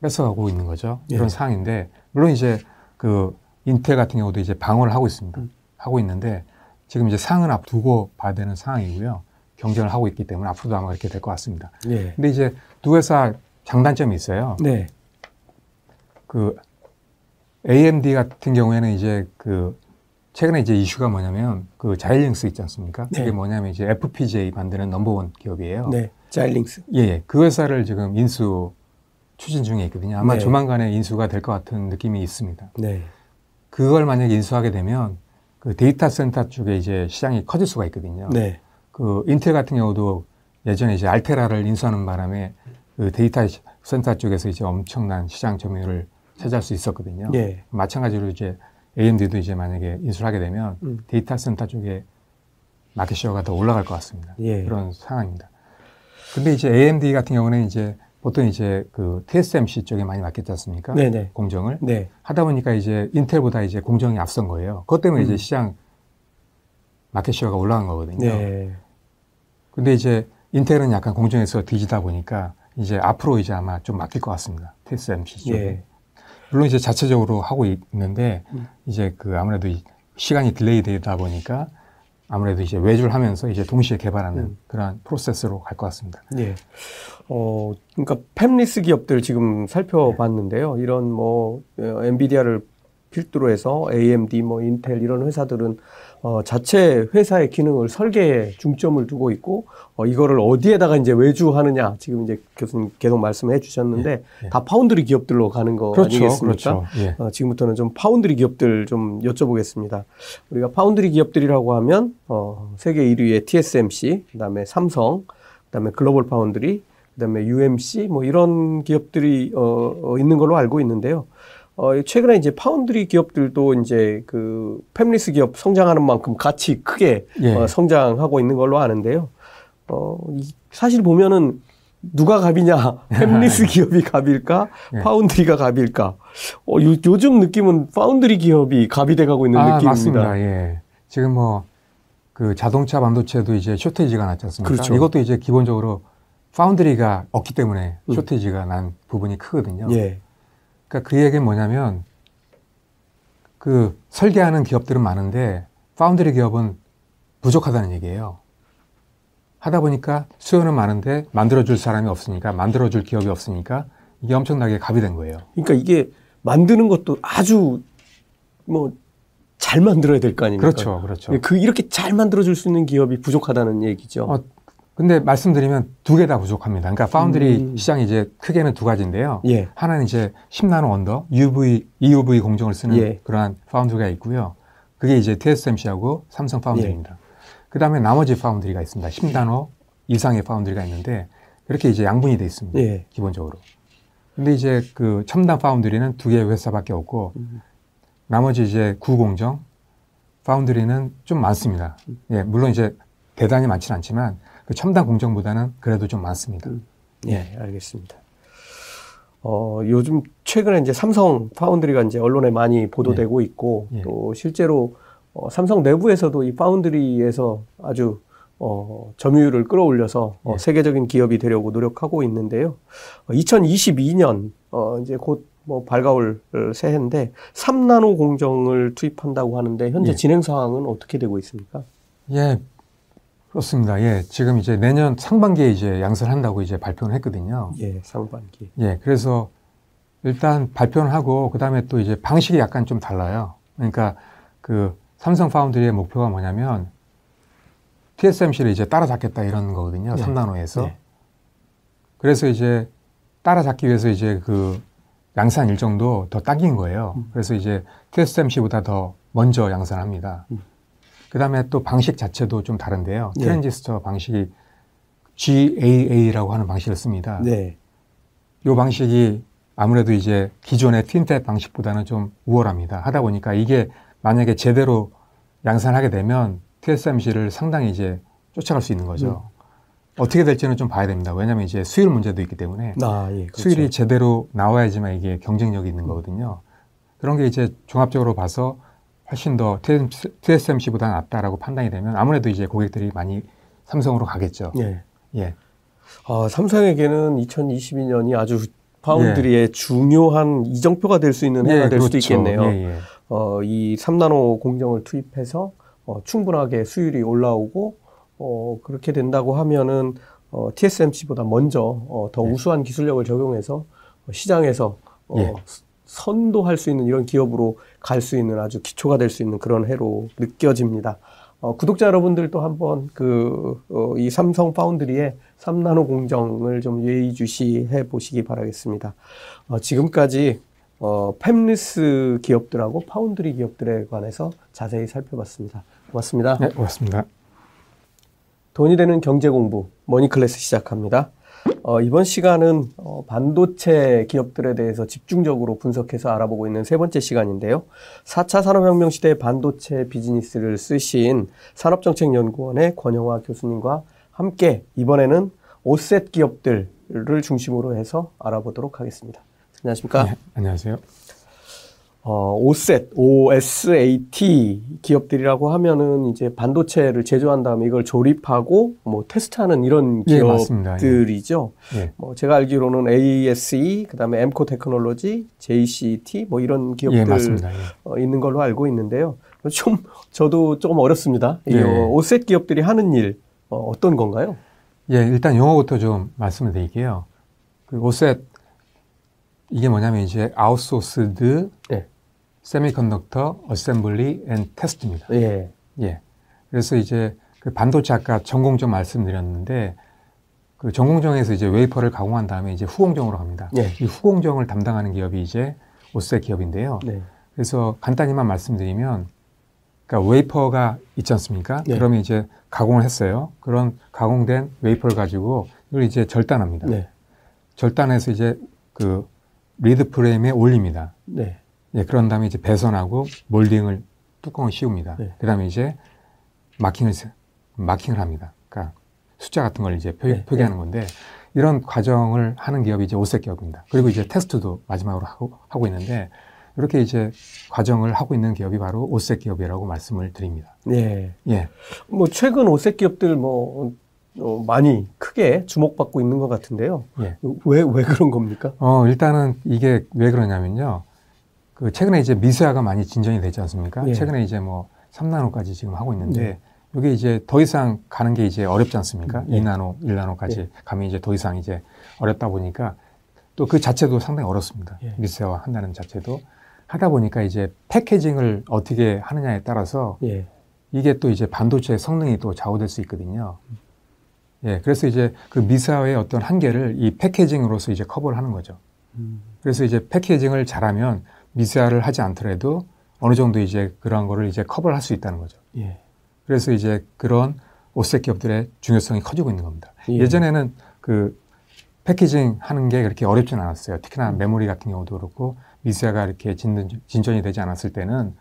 뺏어가고 있는 거죠. 이런 예. 상황인데, 물론 이제 그 인텔 같은 경우도 이제 방어를 하고 있습니다. 음. 하고 있는데, 지금 이제 상은 앞두고 봐야 되는 상황이고요. 경쟁을 하고 있기 때문에 앞으로도 아마 이렇게 될 것 같습니다. 예. 근데 이제 두 회사 장단점이 있어요. 네. 그 AMD 같은 경우에는 이제 그 최근에 이제 이슈가 뭐냐면 그 자일링스 있지 않습니까? 네. 그게 뭐냐면 이제 FPGA 만드는 넘버원 기업이에요. 네. 자일링스. 예, 예. 그 회사를 지금 인수 추진 중에 있거든요. 아마 네. 조만간에 인수가 될 것 같은 느낌이 있습니다. 네. 그걸 만약에 인수하게 되면 그 데이터 센터 쪽에 이제 시장이 커질 수가 있거든요. 네. 그 인텔 같은 경우도 예전에 이제 알테라를 인수하는 바람에 그 데이터 센터 쪽에서 이제 엄청난 시장 점유율을 차지할 수 있었거든요. 네. 마찬가지로 이제 AMD도 이제 만약에 인수를 하게 되면 음. 데이터 센터 쪽에 마켓 시어가 더 올라갈 것 같습니다. 예. 그런 상황입니다. 근데 이제 AMD 같은 경우는 이제 보통 이제 그 TSMC 쪽에 많이 맡겼지 않습니까? 네네. 공정을. 네. 하다 보니까 이제 인텔보다 이제 공정이 앞선 거예요. 그것 때문에 음. 이제 시장 마켓 시어가 올라간 거거든요. 네. 근데 이제 인텔은 약간 공정에서 뒤지다 보니까 이제 앞으로 이제 아마 좀 맡길 것 같습니다. TSMC 쪽에. 예. 물론 이제 자체적으로 하고 있는데 음. 이제 그 아무래도 시간이 delay 되다 보니까 아무래도 이제 외주를 하면서 이제 동시에 개발하는 음. 그러한 프로세스로 갈 것 같습니다. 예. 어, 그러니까 팹리스 기업들 지금 살펴봤는데요. 네. 이런 뭐 엔비디아를 필두로 해서 AMD, 뭐 인텔 이런 회사들은 어, 자체 회사의 기능을 설계에 중점을 두고 있고 어, 이거를 어디에다가 이제 외주하느냐 지금 이제 교수님 계속 말씀해 주셨는데 예, 예. 다 파운드리 기업들로 가는 거 그렇죠, 아니겠습니까? 그렇죠. 예. 어, 지금부터는 좀 파운드리 기업들 좀 여쭤보겠습니다. 우리가 파운드리 기업들이라고 하면 어, 세계 1위의 TSMC, 그다음에 삼성, 그다음에 글로벌 파운드리, 그다음에 UMC 뭐 이런 기업들이 어, 어 있는 걸로 알고 있는데요. 어, 최근에 이제 파운드리 기업들도 이제 그 팹리스 기업 성장하는 만큼 같이 크게 예. 어, 성장하고 있는 걸로 아는데요. 어, 이, 사실 보면은 누가 갑이냐? 팹리스 기업이 갑일까? 예. foundry가 갑일까? 어, 요, 요즘 느낌은 파운드리 기업이 갑이 돼가고 있는 아, 느낌입니다. 맞습니다. 예. 지금 뭐 그 자동차 반도체도 이제 shortage가 났지 않습니까? 그렇죠. 이것도 이제 기본적으로 foundry가 없기 때문에 음. shortage가 난 부분이 크거든요. 예. 그러니까 그 얘기는 뭐냐면 그 설계하는 기업들은 많은데 파운드리 기업은 부족하다는 얘기예요. 하다 보니까 수요는 많은데 만들어줄 사람이 없으니까 만들어줄 기업이 없으니까 이게 엄청나게 갑이 된 거예요. 그러니까 이게 만드는 것도 아주 뭐 잘 만들어야 될 거 아닙니까? 그렇죠, 그렇죠. 그 이렇게 잘 만들어줄 수 있는 기업이 부족하다는 얘기죠. 어, 근데 말씀드리면 두 개 다 부족합니다. 그러니까 파운드리 음. 시장이 이제 크게는 두 가지인데요. 예. 하나는 이제 10나노 under UV, EUV 공정을 쓰는 예. 그러한 foundry가 있고요. 그게 이제 TSMC하고 삼성 foundry입니다. 예. 그 다음에 나머지 foundry가 있습니다. 10나노 이상의 파운드리가 있는데 이렇게 이제 양분이 돼 있습니다. 예. 기본적으로. 근데 이제 그 첨단 파운드리는 두 개의 회사밖에 없고 음. 나머지 이제 구공정 파운드리는 좀 많습니다. 음. 예, 물론 이제 대단히 많지는 않지만 그 첨단 공정보다는 그래도 좀 많습니다. 음. 예, 알겠습니다. 어, 요즘 최근에 이제 삼성 파운드리가 이제 언론에 많이 보도되고 예. 있고 예. 또 실제로 어, 삼성 내부에서도 이 파운드리에서 아주 어, 점유율을 끌어올려서 어, 예. 세계적인 기업이 되려고 노력하고 있는데요. 어, 2022년 어, 이제 곧뭐 발가올 새해인데 3나노 공정을 투입한다고 하는데 현재 예. 진행 상황은 어떻게 되고 있습니까? 예, 그렇습니다. 예. 지금 이제 내년 상반기에 이제 양산을 한다고 이제 발표를 했거든요. 예, 상반기. 예. 그래서 일단 발표를 하고 그다음에 또 이제 방식이 약간 좀 달라요. 그러니까 그 삼성 파운드리의 목표가 뭐냐면 TSMC를 이제 따라잡겠다 이런 거거든요. 네. 3나노에서. 네. 그래서 이제 따라잡기 위해서 이제 그 양산 일정도 더 당긴 거예요. 음. 그래서 이제 TSMC보다 더 먼저 양산합니다. 음. 그 다음에 또 방식 자체도 좀 다른데요. 네. 트랜지스터 방식이 GAA라고 하는 방식을 씁니다. 네. 이 방식이 아무래도 이제 기존의 틴텟 방식보다는 좀 우월합니다. 하다 보니까 이게 만약에 제대로 양산하게 되면 TSMC를 상당히 이제 쫓아갈 수 있는 거죠. 음. 어떻게 될지는 좀 봐야 됩니다. 왜냐하면 이제 수율 문제도 있기 때문에 아, 예, 그렇죠. 수율이 제대로 나와야지만 이게 경쟁력이 있는 거거든요. 그런 게 이제 종합적으로 봐서 훨씬 더 TSMC보다 낫다라고 판단이 되면 아무래도 이제 고객들이 많이 삼성으로 가겠죠. 예. 예. 아, 삼성에게는 2022년이 아주 파운드리의 예. 중요한 이정표가 될 수 있는 해가 예, 될 그렇죠. 수도 있겠네요. 예, 예. 어, 이 3나노 공정을 투입해서 어, 충분하게 수율이 올라오고 어, 그렇게 된다고 하면은 어, TSMC보다 먼저 어, 더 네. 우수한 기술력을 적용해서 시장에서 어, 예. 선도할 수 있는 이런 기업으로 갈 수 있는 아주 기초가 될 수 있는 그런 해로 느껴집니다. 어, 구독자 여러분들도 한번 그, 어, 이 삼성 foundry의 3나노 공정을 좀 예의주시해 보시기 바라겠습니다. 어, 지금까지 어, 팹리스 기업들하고 파운드리 기업들에 관해서 자세히 살펴봤습니다. 고맙습니다. 네, 고맙습니다. 돈이 되는 경제 공부 머니클래스 시작합니다. 어, 이번 시간은 어, 반도체 기업들에 대해서 집중적으로 분석해서 알아보고 있는 세 번째 시간인데요. 4차 산업혁명 시대 반도체 비즈니스를 쓰신 산업정책연구원의 권영화 교수님과 함께 이번에는 오셋 기업들을 중심으로 해서 알아보도록 하겠습니다. 안녕하십니까? 네, 안녕하세요. 어, OSAT, OSAT 기업들이라고 하면은 이제 반도체를 제조한 다음에 이걸 조립하고 뭐 테스트하는 이런 예, 기업들이죠. 예, 예. 뭐 제가 알기로는 ASE, 그다음에 엠코 테크놀로지, JCT 뭐 이런 기업들 예, 어, 있는 걸로 알고 있는데요. 좀 저도 조금 어렵습니다. 이 OSAT 기업들이 하는 일 어, 어떤 건가요? 예, 일단 용어부터 좀 말씀을 드릴게요. 그 OSAT 이게 뭐냐면 이제 Outsourced 네. Semiconductor Assembly and Test입니다. 예. 예. 그래서 이제 그 반도체 아까 전공정 말씀드렸는데 그 전공정에서 이제 웨이퍼를 가공한 다음에 이제 후공정으로 갑니다. 네. 이 후공정을 담당하는 기업이 이제 OSAT 기업인데요. 네. 그래서 간단히만 말씀드리면 그러니까 웨이퍼가 있지 않습니까? 네. 그러면 이제 가공을 했어요. 그런 가공된 웨이퍼를 가지고 이걸 이제 절단합니다. 네. 절단해서 이제 그 lead frame에 올립니다. 네. 예, 그런 다음에 이제 배선하고 몰딩을 뚜껑을 씌웁니다. 네. 그 다음에 이제 마킹을, 마킹을 합니다. 그러니까 숫자 같은 걸 이제 표, 네. 표기하는 네. 건데 이런 과정을 하는 기업이 이제 오색 기업입니다. 그리고 이제 테스트도 마지막으로 하고, 하고 있는데 이렇게 이제 과정을 하고 있는 기업이 바로 오색 기업이라고 말씀을 드립니다. 네. 예. 뭐 최근 오색 기업들 뭐 어, 많이 크게 주목받고 있는 것 같은데요. 예. 왜, 왜 그런 겁니까? 어, 일단은 이게 왜 그러냐면요. 그 최근에 이제 미세화가 많이 진전이 되지 않습니까? 예. 최근에 이제 뭐 3나노까지 지금 하고 있는데 예. 이게 이제 더 이상 가는 게 이제 어렵지 않습니까? 예. 2나노, 1나노까지 예. 가면 이제 더 이상 이제 어렵다 보니까 또 그 자체도 상당히 어렵습니다. 예. 미세화 한다는 자체도 하다 보니까 이제 패키징을 어떻게 하느냐에 따라서 예. 이게 또 이제 반도체 성능이 또 좌우될 수 있거든요. 예, 그래서 이제 그 미사의 어떤 한계를 이 패키징으로서 이제 커버를 하는 거죠. 음. 그래서 이제 패키징을 잘하면 미사를 하지 않더라도 어느 정도 이제 그런 거를 이제 커버를 할 수 있다는 거죠. 예. 그래서 이제 그런 오색 기업들의 중요성이 커지고 있는 겁니다. 예. 예전에는 그 패키징 하는 게 그렇게 어렵진 않았어요. 특히나 음. 메모리 같은 경우도 그렇고 미세가 이렇게 진전 이 되지 않았을 때는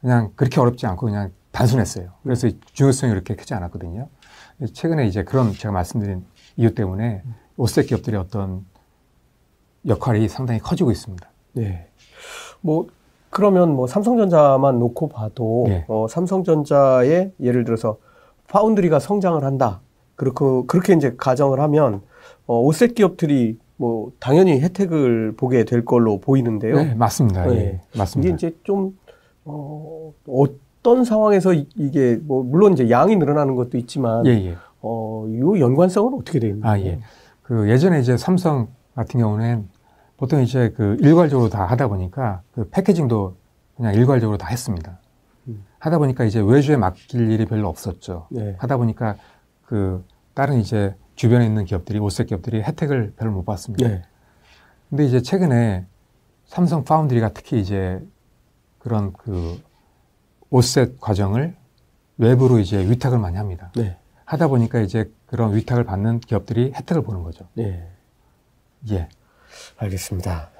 그냥 그렇게 어렵지 않고 그냥 단순했어요. 그래서 중요성이 그렇게 크지 않았거든요. 최근에 이제 그런 제가 말씀드린 이유 때문에 오색 기업들의 어떤 역할이 상당히 커지고 있습니다. 네. 뭐 그러면 뭐 삼성전자만 놓고 봐도 네. 어, 삼성전자의 예를 들어서 파운드리가 성장을 한다. 그렇게 그렇게 이제 가정을 하면 어, 오색 기업들이 뭐 당연히 혜택을 보게 될 걸로 보이는데요. 네, 맞습니다. 네. 예, 맞습니다. 이게 이제 좀 어, 어떤 상황에서 이게 뭐 물론 이제 양이 늘어나는 것도 있지만 예, 예. 어, 이 연관성은 어떻게 되어 있나요? 아, 예. 그 예전에 이제 삼성 같은 경우는 보통 이제 그 일괄적으로 다 하다 보니까 그 패키징도 그냥 일괄적으로 다 했습니다. 음. 하다 보니까 이제 외주에 맡길 일이 별로 없었죠. 네. 하다 보니까 그 다른 이제 주변에 있는 기업들이 오색 기업들이 혜택을 별로 못 받습니다. 네. 근데 이제 최근에 삼성 파운드리가 특히 이제 그런 그 오셋 과정을 외부로 이제 위탁을 많이 합니다. 네. 하다 보니까 이제 그런 위탁을 받는 기업들이 혜택을 보는 거죠. 네. 예. 알겠습니다.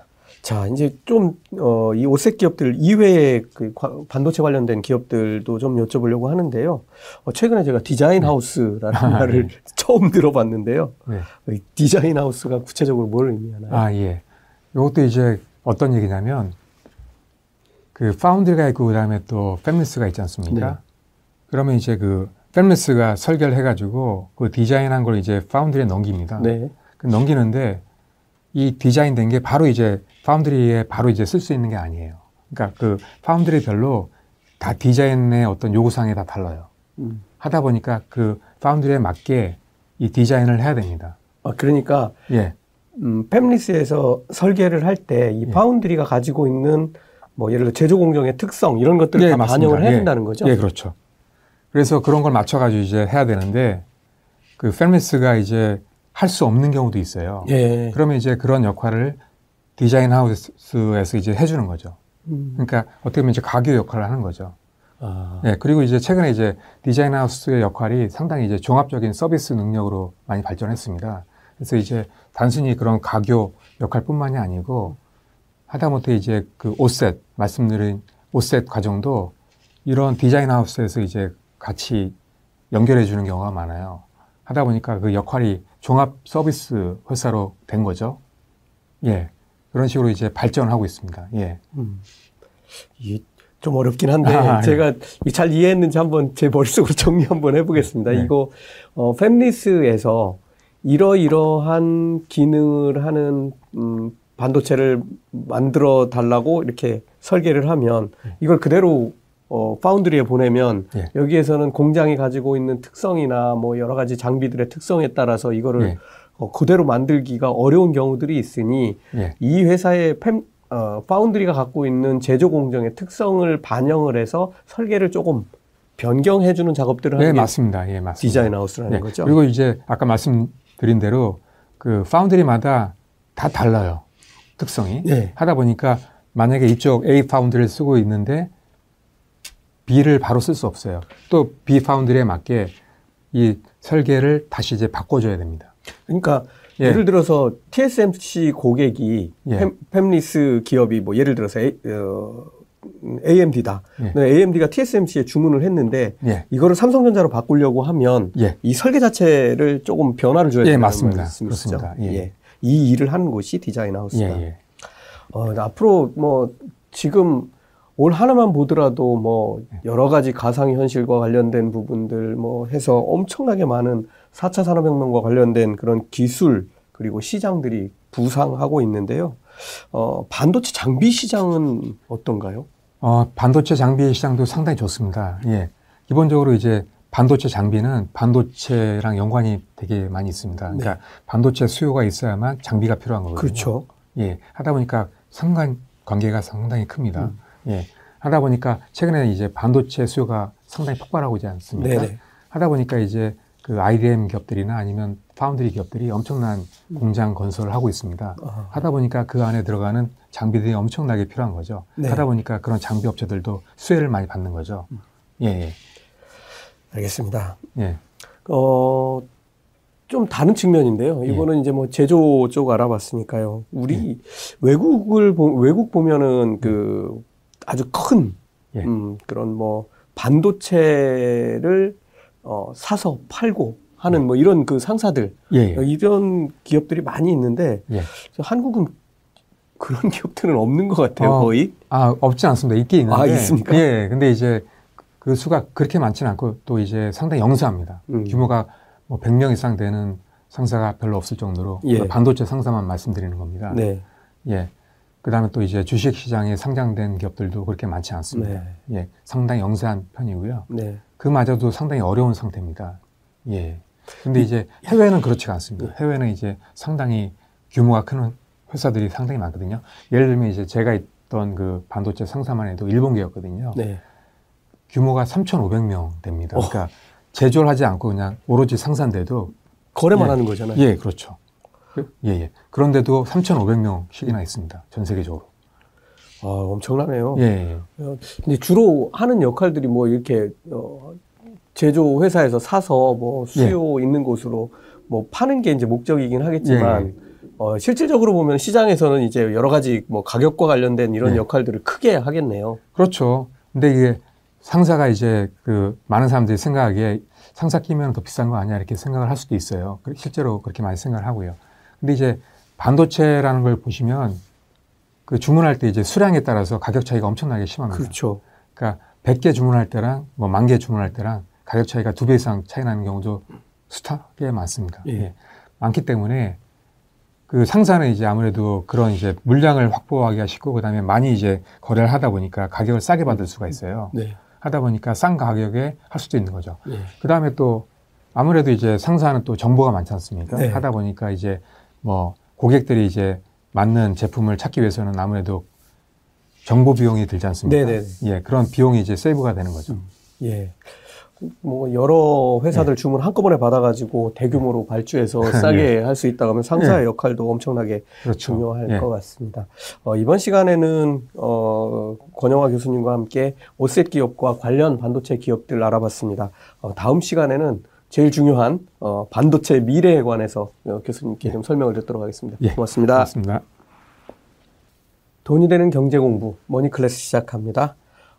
자, 이제 좀, 어, 이 오색 기업들 이외의 그 반도체 관련된 기업들도 좀 여쭤보려고 하는데요. 어, 최근에 제가 디자인 네. 하우스라는 아, 말을 네. 처음 들어봤는데요. 네. 디자인 하우스가 구체적으로 뭘 의미하나요? 아, 예. 이것도 이제 어떤 얘기냐면 그 파운드리가 있고 그 다음에 또 팹리스가 있지 않습니까? 네. 그러면 이제 그 fabless가 설계를 해가지고 그 디자인한 걸 이제 foundry에 넘깁니다. 네. 그 넘기는데 이 디자인된 게 바로 이제 foundry에 바로 이제 쓸 수 있는 게 아니에요. 그러니까 그 foundry별로 다 디자인의 어떤 요구사항이 다 달라요. 음. 하다 보니까 그 foundry에 맞게 이 디자인을 해야 됩니다. 아, 그러니까 예. 음, fabless에서 설계를 할 때이 예. foundry가 가지고 있는 뭐 예를 들어 제조 공정의 특성 이런 것들을 예, 다 맞습니다. 반영을 해야 예. 된다는 거죠. 예, 그렇죠. 그래서 그런 걸 맞춰 가지고 이제 해야 되는데 그 팸리스가 이제 할 수 없는 경우도 있어요. 예. 그러면 이제 그런 역할을 디자인 하우스에서 이제 해주는 거죠. 음. 그러니까 어떻게 보면 이제 가교 역할을 하는 거죠. 아. 예, 그리고 이제 최근에 이제 디자인 하우스의 역할이 상당히 이제 종합적인 서비스 능력으로 많이 발전했습니다. 그래서 이제 단순히 그런 가교 역할뿐만이 아니고 하다못해 이제 그 옷셋 말씀드린 옷셋 과정도 이런 디자인 하우스에서 이제 같이 연결해 주는 경우가 많아요. 하다 보니까 그 역할이 종합 서비스 회사로 된 거죠. 예. 그런 식으로 이제 발전하고 있습니다. 예. 음. 좀 어렵긴 한데 아, 예. 제가 예. 잘 이해했는지 한번 제 머릿속으로 정리 한번 해보겠습니다. 네. 이거 어, 팹리스에서 이러이러한 기능을 하는 음, 반도체를 만들어 달라고 이렇게 설계를 하면 네. 이걸 그대로 어, 파운드리에 보내면 네. 여기에서는 공장이 가지고 있는 특성이나 뭐 여러 가지 장비들의 특성에 따라서 이거를 네. 어, 그대로 만들기가 어려운 경우들이 있으니 네. 이 회사의 팸, 어, 파운드리가 갖고 있는 제조 공정의 특성을 반영을 해서 설계를 조금 변경해주는 작업들을 하는 네, 맞습니다. 예, 맞습니다. design house라는 네. 거죠. 그리고 이제 아까 말씀드린 대로 그 foundry마다 다 달라요. 특성이. 네. 하다 보니까 만약에 이쪽 A 파운드를 쓰고 있는데 B를 바로 쓸 수 없어요. 또 B 파운드리에 맞게 이 설계를 다시 이제 바꿔줘야 됩니다. 그러니까 예. 를 들어서 TSMC 고객이 예. 팸 리스 기업이 뭐 예를 들어서 A, 어, AMD다. 예. 네, AMD가 TSMC에 주문을 했는데 예. 이거를 삼성전자로 바꾸려고 하면 예. 이 설계 자체를 조금 변화를 줘야 되는 맞습니다. 그렇습니다. 예. 예. 이 일을 하는 곳이 디자인 하우스다. 예, 예. 어, 앞으로 뭐 지금 올 하나만 보더라도 뭐 여러 가지 가상 현실과 관련된 부분들 뭐 해서 엄청나게 많은 4차 산업혁명과 관련된 그런 기술 그리고 시장들이 부상하고 있는데요. 어, 반도체 장비 시장은 어떤가요? 어, 반도체 장비 시장도 상당히 좋습니다. 예. 기본적으로 이제 반도체 장비는 반도체랑 연관이 되게 많이 있습니다. 그러니까 네. 반도체 수요가 있어야만 장비가 필요한 거거든요. 그렇죠. 예. 하다 보니까 상관 관계가 상당히 큽니다. 음. 예. 하다 보니까 최근에 이제 반도체 수요가 상당히 폭발하고 있지 않습니까? 네네. 하다 보니까 이제 그 IDM 기업들이나 아니면 파운드리 기업들이 엄청난 음. 공장 건설을 하고 있습니다. 아. 하다 보니까 그 안에 들어가는 장비들이 엄청나게 필요한 거죠. 네. 하다 보니까 그런 장비 업체들도 수혜를 많이 받는 거죠. 음. 예, 예. 알겠습니다. 예. 어, 좀 다른 측면인데요. 예. 이거는 예. 이제 뭐 제조 쪽 알아봤으니까요. 우리 예. 외국을 보, 외국 보면은 그 아주 큰 예. 음, 그런 뭐 반도체를 어, 사서 팔고 하는 뭐 이런 그 상사들 예, 예. 이런 기업들이 많이 있는데 예. 한국은 그런 기업들은 없는 것 같아요 어, 거의 아 없지 않습니다 있긴 있는데 아 있습니까 예 근데 이제 그 수가 그렇게 많지는 않고 또 이제 상당히 영세합니다 음. 규모가 뭐 100명 이상 되는 상사가 별로 없을 정도로 예. 반도체 상사만 말씀드리는 겁니다 네. 예 그다음에 또 이제 주식 시장에 상장된 기업들도 그렇게 많지 않습니다 네. 예 상당히 영세한 편이고요 네. 그마저도 상당히 어려운 상태입니다. 예. 근데 이제 해외는 그렇지가 않습니다. 해외는 이제 상당히 규모가 큰 회사들이 상당히 많거든요. 예를 들면 이제 제가 있던 그 반도체 상사만 해도 일본계였거든요. 네. 규모가 3,500명 됩니다. 어. 그러니까 제조를 하지 않고 그냥 오로지 상사인데도 거래만 예. 하는 거잖아요. 예, 그렇죠. 예, 예. 그런데도 3,500명씩이나 있습니다. 전 세계적으로. 아, 엄청나네요. 예. 어, 근데 주로 하는 역할들이 뭐 이렇게 어, 제조 회사에서 사서 뭐 수요 예. 있는 곳으로 뭐 파는 게 이제 목적이긴 하겠지만 예. 어, 실질적으로 보면 시장에서는 이제 여러 가지 뭐 가격과 관련된 이런 예. 역할들을 크게 하겠네요. 그렇죠. 근데 이게 상사가 이제 그 많은 사람들이 생각하기에 상사 끼면 더 비싼 거 아니야 이렇게 생각을 할 수도 있어요. 실제로 그렇게 많이 생각을 하고요. 근데 이제 반도체라는 걸 보시면 그 주문할 때 이제 수량에 따라서 가격 차이가 엄청나게 심합니다. 그렇죠. 그러니까 100개 주문할 때랑 뭐 만 개 주문할 때랑 가격 차이가 두 배 이상 차이 나는 경우도 숱하게 많습니다. 예. 예. 많기 때문에 그 상사는 이제 아무래도 그런 이제 물량을 확보하기가 쉽고 그다음에 많이 이제 거래를 하다 보니까 가격을 싸게 받을 수가 있어요. 네. 하다 보니까 싼 가격에 할 수도 있는 거죠. 예. 그 다음에 또 아무래도 이제 상사는 또 정보가 많지 않습니까? 네. 하다 보니까 이제 뭐 고객들이 이제 맞는 제품을 찾기 위해서는 아무래도 정보 비용이 들지 않습니까? 네네. 예, 그런 비용이 이제 세이브가 되는 거죠. 음, 예. 뭐 여러 회사들 네. 주문 한꺼번에 받아가지고 대규모로 발주해서 네. 싸게 네. 할수 있다 하면 상사의 네. 역할도 엄청나게 그렇죠. 중요할 네. 것 같습니다. 어, 이번 시간에는 어, 권영화 교수님과 함께 오셋 기업과 관련 반도체 기업들 알아봤습니다. 어, 다음 시간에는 제일 중요한 어, 반도체 미래에 관해서 어, 교수님께 네. 좀 설명을 듣도록 하겠습니다. 예. 고맙습니다. 고맙습니다. 돈이 되는 경제 공부 머니 클래스 시작합니다.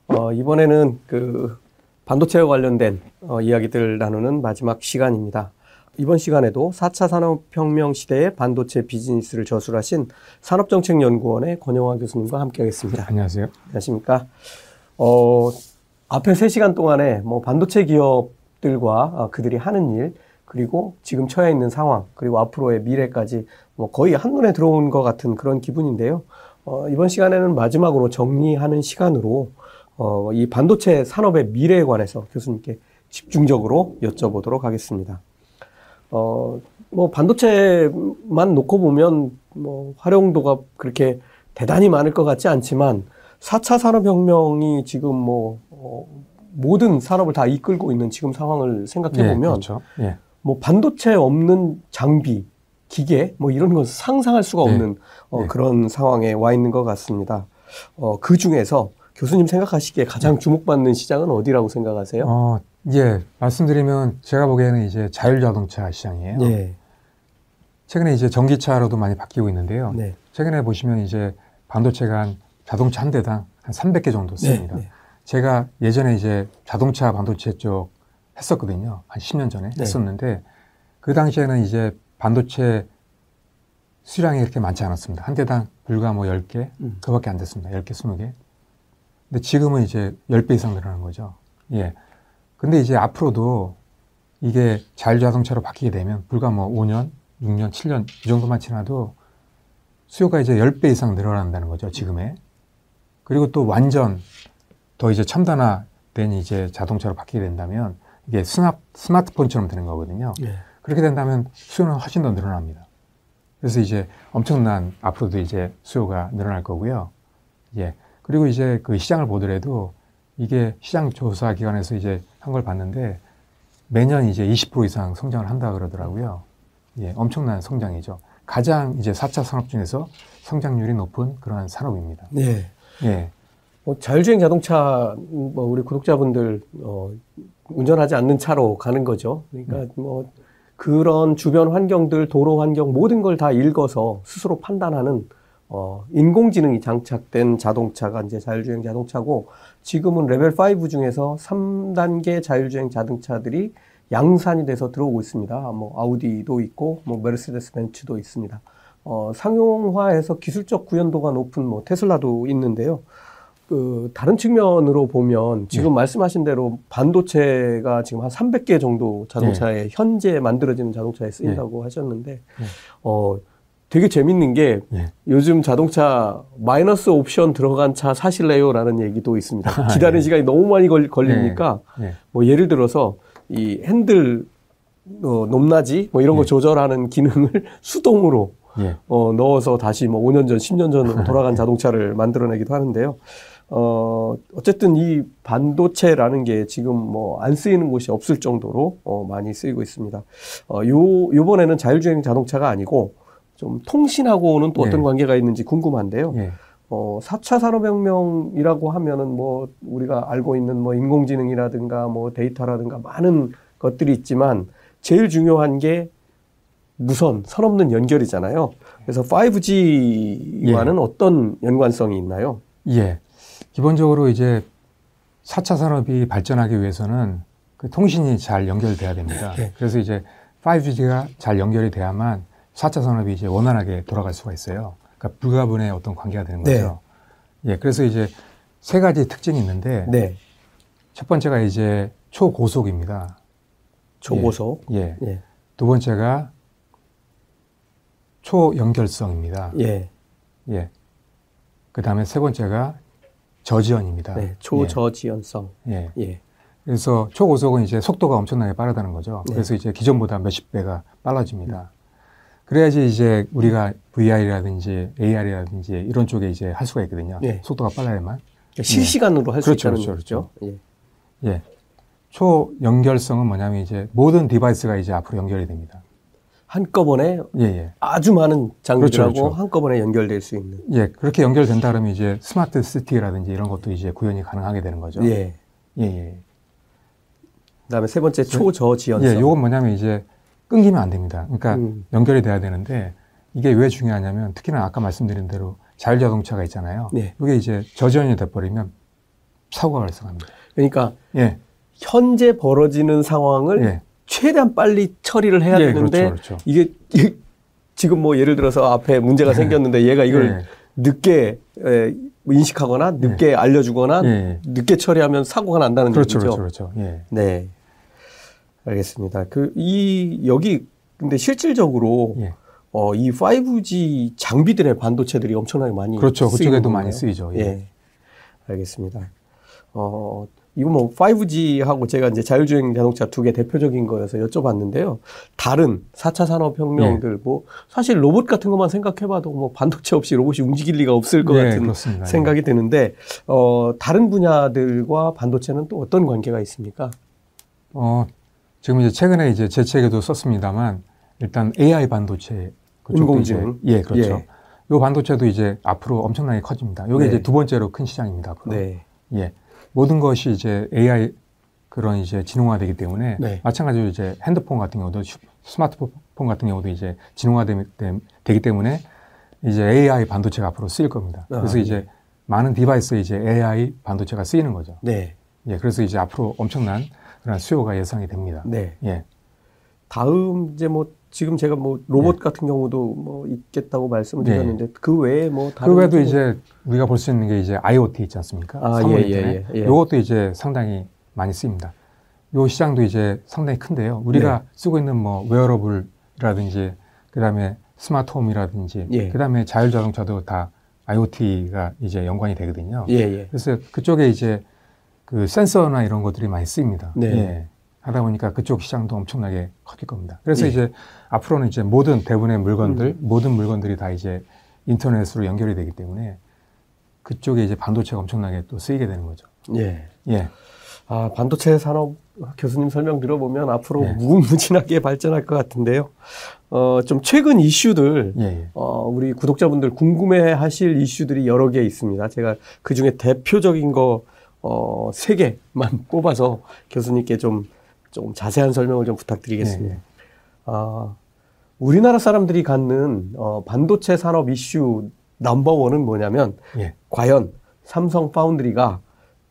어, 이번에는 그 반도체와 관련된 어, 이야기들 나누는 마지막 시간입니다. 이번 시간에도 4차 산업혁명 시대의 반도체 비즈니스를 저술하신 산업정책연구원의 권영화 교수님과 함께하겠습니다. 안녕하세요. 안녕하십니까. 어, 앞에 3시간 동안에 뭐 반도체 기업 들과 어, 그들이 하는 일, 그리고 지금 처해 있는 상황, 그리고 앞으로의 미래까지 뭐 거의 한눈에 들어온 것 같은 그런 기분인데요. 어, 이번 시간에는 마지막으로 정리하는 시간으로 어, 이 반도체 산업의 미래에 관해서 교수님께 집중적으로 여쭤보도록 하겠습니다. 어, 뭐 반도체만 놓고 보면 뭐 활용도가 그렇게 대단히 많을 것 같지 않지만 4차 산업혁명이 지금 뭐 어, 모든 산업을 다 이끌고 있는 지금 상황을 생각해 보면 예, 그렇죠. 예. 뭐 반도체 없는 장비, 기계 뭐 이런 건 상상할 수가 네. 없는 어, 네. 그런 상황에 와 있는 것 같습니다. 어, 그 중에서 교수님 생각하시기에 가장 주목받는 시장은 어디라고 생각하세요? 어, 예, 말씀드리면 제가 보기에는 이제 자율자동차 시장이에요. 네. 최근에 이제 전기차로도 많이 바뀌고 있는데요. 네. 최근에 보시면 이제 반도체가 한 자동차 한 대당 한 300개 정도 네, 씁니다. 네, 네. 제가 예전에 이제 자동차 반도체 쪽 했었거든요. 한 10년 전에 네. 했었는데 그 당시에는 이제 반도체 수량이 그렇게 많지 않았습니다. 한 대당 불과 뭐 10개, 음. 그밖에 안 됐습니다. 10개, 20개. 근데 지금은 이제 10배 이상 늘어나는 거죠. 예. 근데 이제 앞으로도 이게 자율자동차로 바뀌게 되면 불과 뭐 5년, 6년, 7년 이 정도만 지나도 수요가 이제 10배 이상 늘어난다는 거죠, 지금에. 그리고 또 완전 더 이제 첨단화된 이제 자동차로 바뀌게 된다면 이게 스마, 스마트폰처럼 되는 거거든요. 예. 그렇게 된다면 수요는 훨씬 더 늘어납니다. 그래서 이제 엄청난 앞으로도 이제 수요가 늘어날 거고요. 예. 그리고 이제 그 시장을 보더라도 이게 시장 조사 기관에서 이제 한 걸 봤는데 매년 이제 20% 이상 성장을 한다 그러더라고요. 예, 엄청난 성장이죠. 가장 이제 4차 산업 중에서 성장률이 높은 그러한 산업입니다. 네. 예. 뭐 자율주행 자동차 뭐 우리 구독자분들 어, 운전하지 않는 차로 가는 거죠. 그러니까 음. 뭐 그런 주변 환경들, 도로 환경 모든 걸 다 읽어서 스스로 판단하는 어, 인공지능이 장착된 자동차가 이제 자율주행 자동차고 지금은 레벨 5 중에서 3단계 자율주행 자동차들이 양산이 돼서 들어오고 있습니다. 뭐 아우디도 있고 뭐 메르세데스 벤츠도 있습니다. 어, 상용화해서 기술적 구현도가 높은 뭐 테슬라도 있는데요. 그 다른 측면으로 보면 지금 네. 말씀하신 대로 반도체가 지금 한 300개 정도 자동차에 네. 현재 만들어지는 자동차에 쓰인다고 네. 하셨는데 네. 어 되게 재밌는 게 예. 요즘 자동차 마이너스 옵션 들어간 차 사실래요라는 얘기도 있습니다. 아, 기다리는 예. 시간이 너무 많이 걸, 걸리니까. 뭐 예를 들어서 이 핸들 어, 높낮이 뭐 이런 거 예. 조절하는 기능을 수동으로 예. 어, 넣어서 다시 뭐 5년 전, 10년 전으로 돌아간 자동차를 만들어내기도 하는데요. 어, 어쨌든 이 반도체라는 게 지금 뭐 안 쓰이는 곳이 없을 정도로 어, 많이 쓰이고 있습니다. 어, 요, 요번에는 자율주행 자동차가 아니고 좀 통신하고는 또 어떤 네. 관계가 있는지 궁금한데요. 네. 어, 4차 산업혁명이라고 하면은 뭐 우리가 알고 있는 뭐 인공지능이라든가 뭐 데이터라든가 많은 것들이 있지만 제일 중요한 게 무선, 선 없는 연결이잖아요. 그래서 5G와는 예. 어떤 연관성이 있나요? 예. 기본적으로 이제 4차 산업이 발전하기 위해서는 그 통신이 잘 연결돼야 됩니다. 네. 그래서 이제 5G가 잘 연결이 돼야만 4차 산업이 이제 원활하게 돌아갈 수가 있어요. 그러니까 불가분의 어떤 관계가 되는 거죠. 네. 예, 그래서 이제 세 가지 특징이 있는데 네. 첫 번째가 이제 초고속입니다. 초고속. 예. 예. 예. 두 번째가 초연결성입니다. 예. 예. 그 다음에 세 번째가 저지연입니다. 네, 초저지연성. 예. 예. 그래서 초고속은 이제 속도가 엄청나게 빠르다는 거죠. 네. 그래서 이제 기존보다 몇십 배가 빨라집니다. 그래야지 이제 우리가 VR이라든지 AR이라든지 이런 쪽에 이제 할 수가 있거든요. 네. 속도가 빨라야만. 그러니까 실시간으로 할수 그렇죠, 있다는 그렇죠, 그렇죠. 예. 예. 초연결성은 뭐냐면 이제 모든 device가 이제 앞으로 연결이 됩니다. 한꺼번에 예, 예. 아주 많은 장비들하고 그렇죠, 그렇죠. 한꺼번에 연결될 수 있는. 예, 그렇게 연결된다 그러면 이제 스마트 시티라든지 이런 것도 이제 구현이 가능하게 되는 거죠. 예. 예, 예. 그다음에 세 번째 초저지연성. 예, 요건 뭐냐면 이제 끊기면 안 됩니다. 그러니까 음. 연결이 돼야 되는데 이게 왜 중요하냐면 특히나 아까 말씀드린 대로 자율자동차가 있잖아요. 네. 이게 이제 저지연이 돼버리면 사고가 발생합니다. 그러니까 예. 현재 벌어지는 상황을 예. 최대한 빨리 처리를 해야 예, 되는데 그렇죠, 그렇죠. 이게, 지금 뭐 예를 들어서 앞에 문제가 예. 생겼는데 얘가 이걸 예. 늦게 에, 인식하거나 늦게 예. 알려주거나 늦게 처리하면 사고가 난다는 그렇죠, 얘기죠. 그렇죠, 그렇죠. 네. 알겠습니다. 그, 이, 여기, 근데 실질적으로, 예. 어, 이 5G 장비들의 반도체들이 엄청나게 많이 그렇죠. 그쪽에도 많이 쓰이죠. 예. 예. 알겠습니다. 어, 이거 뭐 5G하고 제가 이제 자율주행 자동차 두 개 대표적인 거여서 여쭤봤는데요. 다른 4차 산업혁명들 예. 뭐 사실 로봇 같은 것만 생각해봐도 뭐 반도체 없이 로봇이 움직일 리가 없을 것 예, 같은 그렇습니다. 생각이 드는데 어, 다른 분야들과 반도체는 또 어떤 관계가 있습니까? 어, 지금 이제 최근에 이제 제 책에도 썼습니다만 일단 AI 반도체 인공지능 예 그렇죠. 예. 요 반도체도 이제 앞으로 엄청나게 커집니다. 이게 네. 이제 두 번째로 큰 시장입니다. 앞으로. 네. 예 모든 것이 이제 AI 그런 이제 진흥화되기 때문에 네. 마찬가지로 이제 핸드폰 같은 경우도 스마트폰 같은 경우도 이제 진흥화되기 때문에 이제 AI 반도체가 앞으로 쓰일 겁니다. 아, 그래서 아, 이제 많은 디바이스에 이제 AI 반도체가 쓰이는 거죠. 네. 예, 그래서 이제 앞으로 엄청난 그런 수요가 예상이 됩니다. 네. 예. 다음 이제 뭐 지금 제가 뭐 로봇 네. 같은 경우도 뭐 있겠다고 말씀을 네. 드렸는데 네. 그 외에 뭐 다른 그 외에도 이제 우리가 볼 수 있는 게 이제 IoT 있지 않습니까? 아, 예, 예, 예, 예. 요것도 이제 상당히 많이 쓰입니다. 요 시장도 이제 상당히 큰데요. 우리가 네. 쓰고 있는 뭐 wearable이라든지 그다음에 smart home이라든지 예. 그다음에 자율 자동차도 다 IoT가 이제 연관이 되거든요. 예, 예. 그래서 그쪽에 이제 그 센서나 이런 것들이 많이 쓰입니다. 네. 예. 하다 보니까 그쪽 시장도 엄청나게 커질 겁니다. 그래서 예. 이제 앞으로는 이제 모든 대부분의 물건들, 음. 모든 물건들이 다 이제 인터넷으로 연결이 되기 때문에 그쪽에 이제 반도체가 엄청나게 또 쓰이게 되는 거죠. 예. 예. 아, 반도체 산업 교수님 설명 들어보면 앞으로 예. 무궁무진하게 발전할 것 같은데요. 어, 좀 최근 이슈들, 예, 예. 어, 우리 구독자분들 궁금해 하실 이슈들이 여러 개 있습니다. 제가 그 중에 대표적인 거, 어, 세 개만 뽑아서 교수님께 좀, 좀 자세한 설명을 좀 부탁드리겠습니다. 예, 예. 아, 우리나라 사람들이 갖는, 어, 반도체 산업 이슈 넘버원은 뭐냐면, 예. 과연 삼성 파운드리가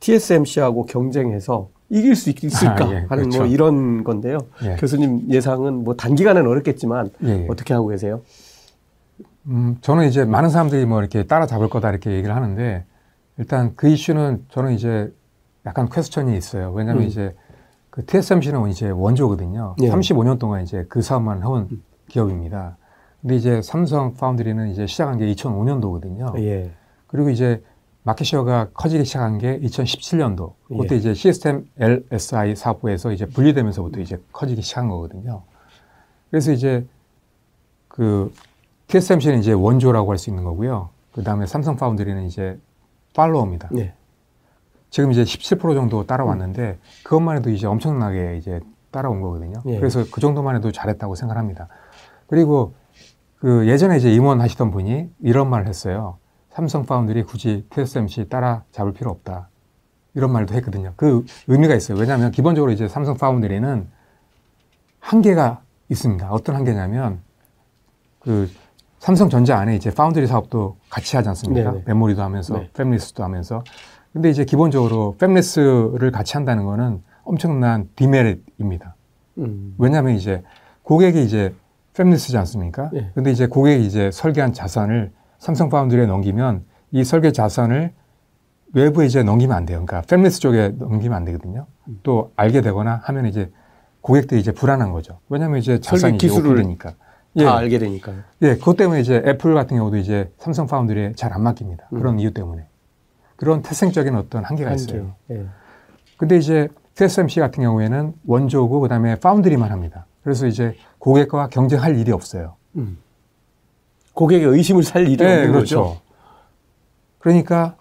TSMC하고 경쟁해서 이길 수 있을까 아, 예, 하는 뭐 그렇죠. 뭐 이런 건데요. 예. 교수님 예상은 뭐 단기간은 어렵겠지만 예, 예, 어떻게 하고 계세요? 음, 저는 이제 많은 사람들이 뭐 이렇게 따라잡을 거다 이렇게 얘기를 하는데 일단 그 이슈는 저는 이제 약간 퀘스천이 있어요. 왜냐하면 음. 이제 그 TSMC는 이제 원조거든요. 예. 35년 동안 이제 그 사업만 해온 음. 기업입니다. 근데 이제 삼성 파운드리는 이제 시작한 게 2005년도거든요. 예. 그리고 이제 마켓시어가 커지기 시작한 게 2017년도. 그때 예. 이제 시스템 LSI 사업부에서 이제 분리되면서부터 이제 커지기 시작한 거거든요. 그래서 이제 그 TSMC는 이제 원조라고 할 수 있는 거고요. 그 다음에 삼성 파운드리는 이제 팔로워입니다. 예. 지금 이제 17% 정도 따라왔는데 그것만 해도 이제 엄청나게 이제 따라온 거거든요. 예. 그래서 그 정도만 해도 잘했다고 생각합니다. 그리고 그 예전에 이제 임원 하시던 분이 이런 말을 했어요. 삼성 파운드리 굳이 TSMC 따라 잡을 필요 없다. 이런 말도 했거든요. 그 의미가 있어요. 왜냐하면 기본적으로 이제 삼성 파운드리는 한계가 있습니다. 어떤 한계냐면 그 삼성전자 안에 이제 파운드리 사업도 같이 하지 않습니까? 네네. 메모리도 하면서 네. 팹리스도 하면서. 근데 이제 기본적으로 fabless를 같이 한다는 거는 엄청난 demerit입니다. 음. 왜냐하면 이제 고객이 이제 fabless지 않습니까? 네. 근데 이제 고객이 이제 설계한 자산을 삼성 foundry에 넘기면 이 설계 자산을 외부에 이제 넘기면 안 돼요. 그러니까 팹리스 쪽에 넘기면 안 되거든요. 또 알게 되거나 하면 이제 고객들이 이제 불안한 거죠. 왜냐하면 이제 자산이 기술을 되니까. 예. 다 알게 되니까. 예, 그것 때문에 이제 애플 같은 경우도 이제 삼성 foundry에 잘 안 맡깁니다. 음. 그런 이유 때문에. 그런 태생적인 어떤 한계가 한계. 있어요. 예. 근데 이제 TSMC 같은 경우에는 원조고 그다음에 파운드리만 합니다. 그래서 이제 고객과 경쟁할 일이 없어요. 음. 고객의 의심을 살 일이 네, 없는 그렇죠. 거죠. 그러니까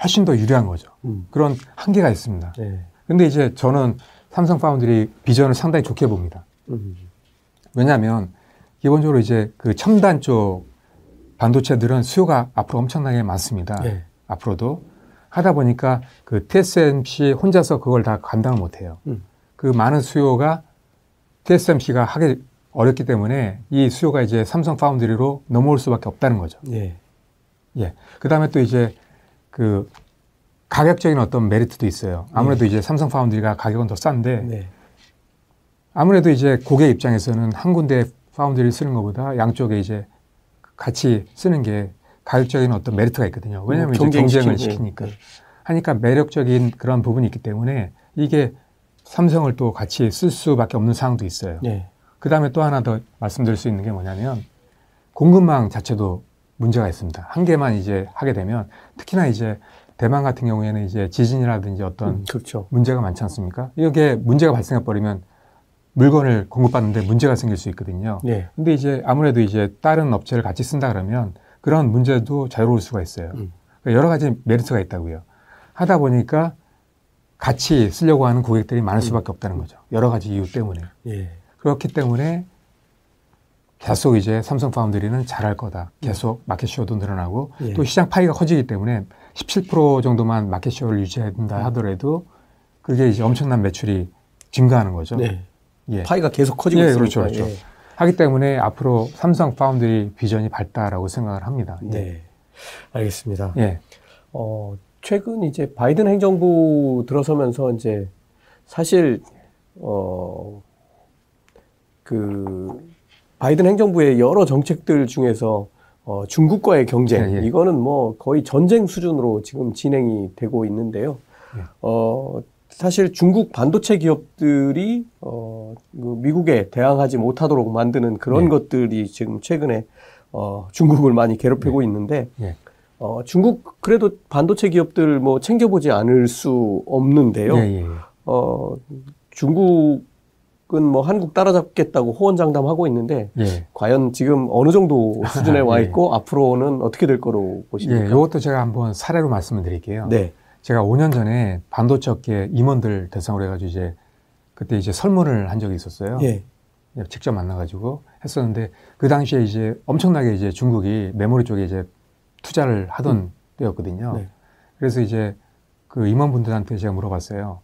훨씬 더 유리한 거죠. 음. 그런 한계가 있습니다. 네. 근데 이제 저는 삼성 파운드리 비전을 상당히 좋게 봅니다. 음. 왜냐하면 기본적으로 이제 그 첨단 쪽 반도체들은 수요가 앞으로 엄청나게 많습니다. 네. 앞으로도 하다 보니까 그 TSMC 혼자서 그걸 다 감당을 못 해요. 음. 그 많은 수요가 TSMC가 하기 어렵기 때문에 이 수요가 이제 삼성 파운드리로 넘어올 수밖에 없다는 거죠. 예. 예. 그 다음에 또 이제 그 가격적인 어떤 메리트도 있어요. 아무래도 네. 이제 삼성 파운드리가 가격은 더 싼데 네. 아무래도 이제 고객 입장에서는 한 군데 파운드리를 쓰는 것보다 양쪽에 이제 같이 쓰는 게 가격적인 어떤 메리트가 있거든요. 왜냐하면 뭐 이제 경쟁을 시키니까. 네. 하니까 매력적인 그런 부분이 있기 때문에 이게 삼성을 또 같이 쓸 수밖에 없는 상황도 있어요. 네. 그 다음에 또 하나 더 말씀드릴 수 있는 게 뭐냐면 공급망 자체도 문제가 있습니다. 한 개만 이제 하게 되면 특히나 이제 대만 같은 경우에는 이제 지진이라든지 어떤 음, 그렇죠. 문제가 많지 않습니까? 이게 문제가 발생해 버리면 물건을 공급받는데 문제가 생길 수 있거든요. 네. 근데 이제 아무래도 이제 다른 업체를 같이 쓴다 그러면 그런 문제도 자유로울 수가 있어요. 음. 그러니까 여러 가지 메리트가 있다고요. 하다 보니까 같이 쓰려고 하는 고객들이 많을 음. 수밖에 없다는 거죠. 여러 가지 이유 때문에. 예. 그렇기 때문에 계속 이제 삼성 파운드리는 잘할 거다. 계속 마켓쇼도 늘어나고 예. 또 시장 파이가 커지기 때문에 17% 정도만 마켓쇼를 유지해야 된다 하더라도 그게 이제 엄청난 매출이 증가하는 거죠. 네. 예. 파이가 계속 커지고 예, 그렇죠, 그렇죠. 예. 하기 때문에 앞으로 삼성 파운드리 비전이 밝다라고 생각을 합니다. 예. 네. 알겠습니다. 예. 어, 최근 이제 바이든 행정부 들어서면서 이제 사실 어, 그 바이든 행정부의 여러 정책들 중에서 어, 중국과의 경쟁 예, 예. 이거는 뭐 거의 전쟁 수준으로 지금 진행이 되고 있는데요. 예. 어, 사실 중국 반도체 기업들이 어, 그 미국에 대항하지 못하도록 만드는 그런 예. 것들이 지금 최근에 어, 중국을 많이 괴롭히고 예. 있는데 예. 어, 중국 그래도 반도체 기업들 뭐 챙겨보지 않을 수 없는데요. 어, 중국 은 뭐 한국 따라잡겠다고 호언장담하고 있는데 예. 과연 지금 어느 정도 수준에 와 예. 있고 예. 앞으로는 어떻게 될 거로 보십니까? 예, 이것도 제가 한번 사례로 말씀을 드릴게요. 네. 제가 5년 전에 반도체 업계 임원들 대상으로 해가지고 이제 그때 이제 설문을 한 적이 있었어요. 예. 직접 만나가지고 했었는데 그 당시에 이제 엄청나게 이제 중국이 메모리 쪽에 이제 투자를 하던 음. 때였거든요. 네. 그래서 이제 그 임원분들한테 제가 물어봤어요.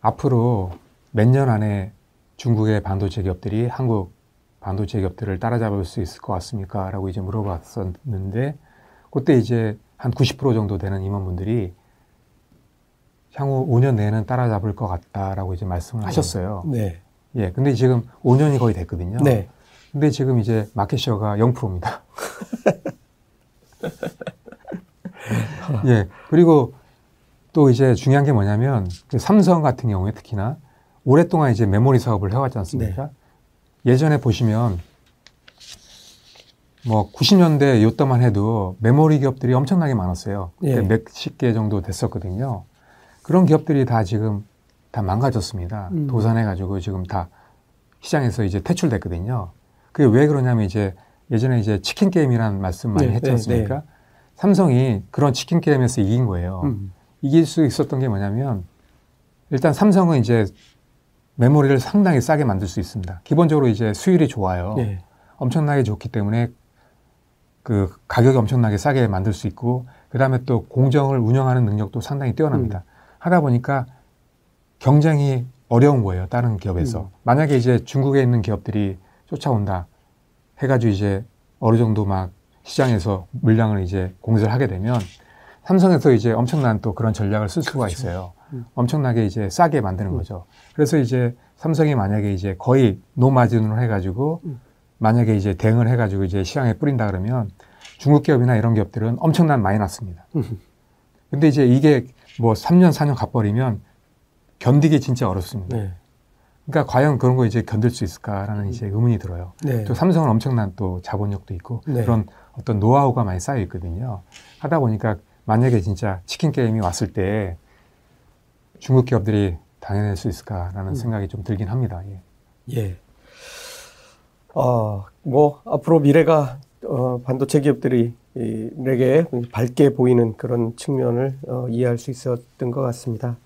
앞으로 몇 년 안에 중국의 반도체 기업들이 한국 반도체 기업들을 따라잡을 수 있을 것 같습니까? 라고 이제 물어봤었는데, 그때 이제 한 90% 정도 되는 임원분들이 향후 5년 내에는 따라잡을 것 같다라고 이제 말씀을 하셨어요. 네. 예. 근데 지금 5년이 거의 됐거든요. 네. 근데 지금 이제 마켓셔가 0%입니다. 예. 그리고 또 이제 중요한 게 뭐냐면 그 삼성 같은 경우에 특히나 오랫동안 이제 메모리 사업을 해왔지 않습니까? 네. 예전에 보시면 뭐 90년대 요때만 해도 메모리 기업들이 엄청나게 많았어요. 예. 몇십 개 정도 됐었거든요. 그런 기업들이 다 지금 다 망가졌습니다. 음. 도산해가지고 지금 다 시장에서 이제 퇴출됐거든요. 그게 왜 그러냐면 이제 예전에 이제 치킨 게임이라는 말씀 많이 네, 했지 네, 않습니까? 네, 네. 삼성이 그런 치킨 게임에서 이긴 거예요. 음. 이길 수 있었던 게 뭐냐면 일단 삼성은 이제 메모리를 상당히 싸게 만들 수 있습니다. 기본적으로 이제 수율이 좋아요. 네. 엄청나게 좋기 때문에 그 가격이 엄청나게 싸게 만들 수 있고 그 다음에 또 공정을 운영하는 능력도 상당히 뛰어납니다. 음. 하다 보니까 경쟁이 어려운 거예요. 다른 기업에서. 음. 만약에 이제 중국에 있는 기업들이 쫓아온다 해가지고 이제 어느 정도 막 시장에서 물량을 이제 공세를 하게 되면 삼성에서 이제 엄청난 또 그런 전략을 쓸 수가 그렇죠. 있어요. 음. 엄청나게 이제 싸게 만드는 음. 거죠. 그래서 이제 삼성이 만약에 이제 거의 노마진으로 해가지고 음. 만약에 이제 대응을 해가지고 이제 시장에 뿌린다 그러면 중국 기업이나 이런 기업들은 엄청난 마이너스입니다. 근데 이제 이게 뭐 3년, 4년 가버리면 견디기 진짜 어렵습니다. 네. 그러니까 과연 그런 거 이제 견딜 수 있을까라는 이제 의문이 들어요. 네. 또 삼성은 엄청난 또 자본력도 있고 네. 그런 어떤 노하우가 많이 쌓여 있거든요. 하다 보니까 만약에 진짜 치킨 게임이 왔을 때 중국 기업들이 당해낼 수 있을까라는 음. 생각이 좀 들긴 합니다. 예. 예. 어, 뭐 앞으로 미래가 어, 반도체 기업들이 내게 밝게 보이는 그런 측면을 어, 이해할 수 있었던 것 같습니다.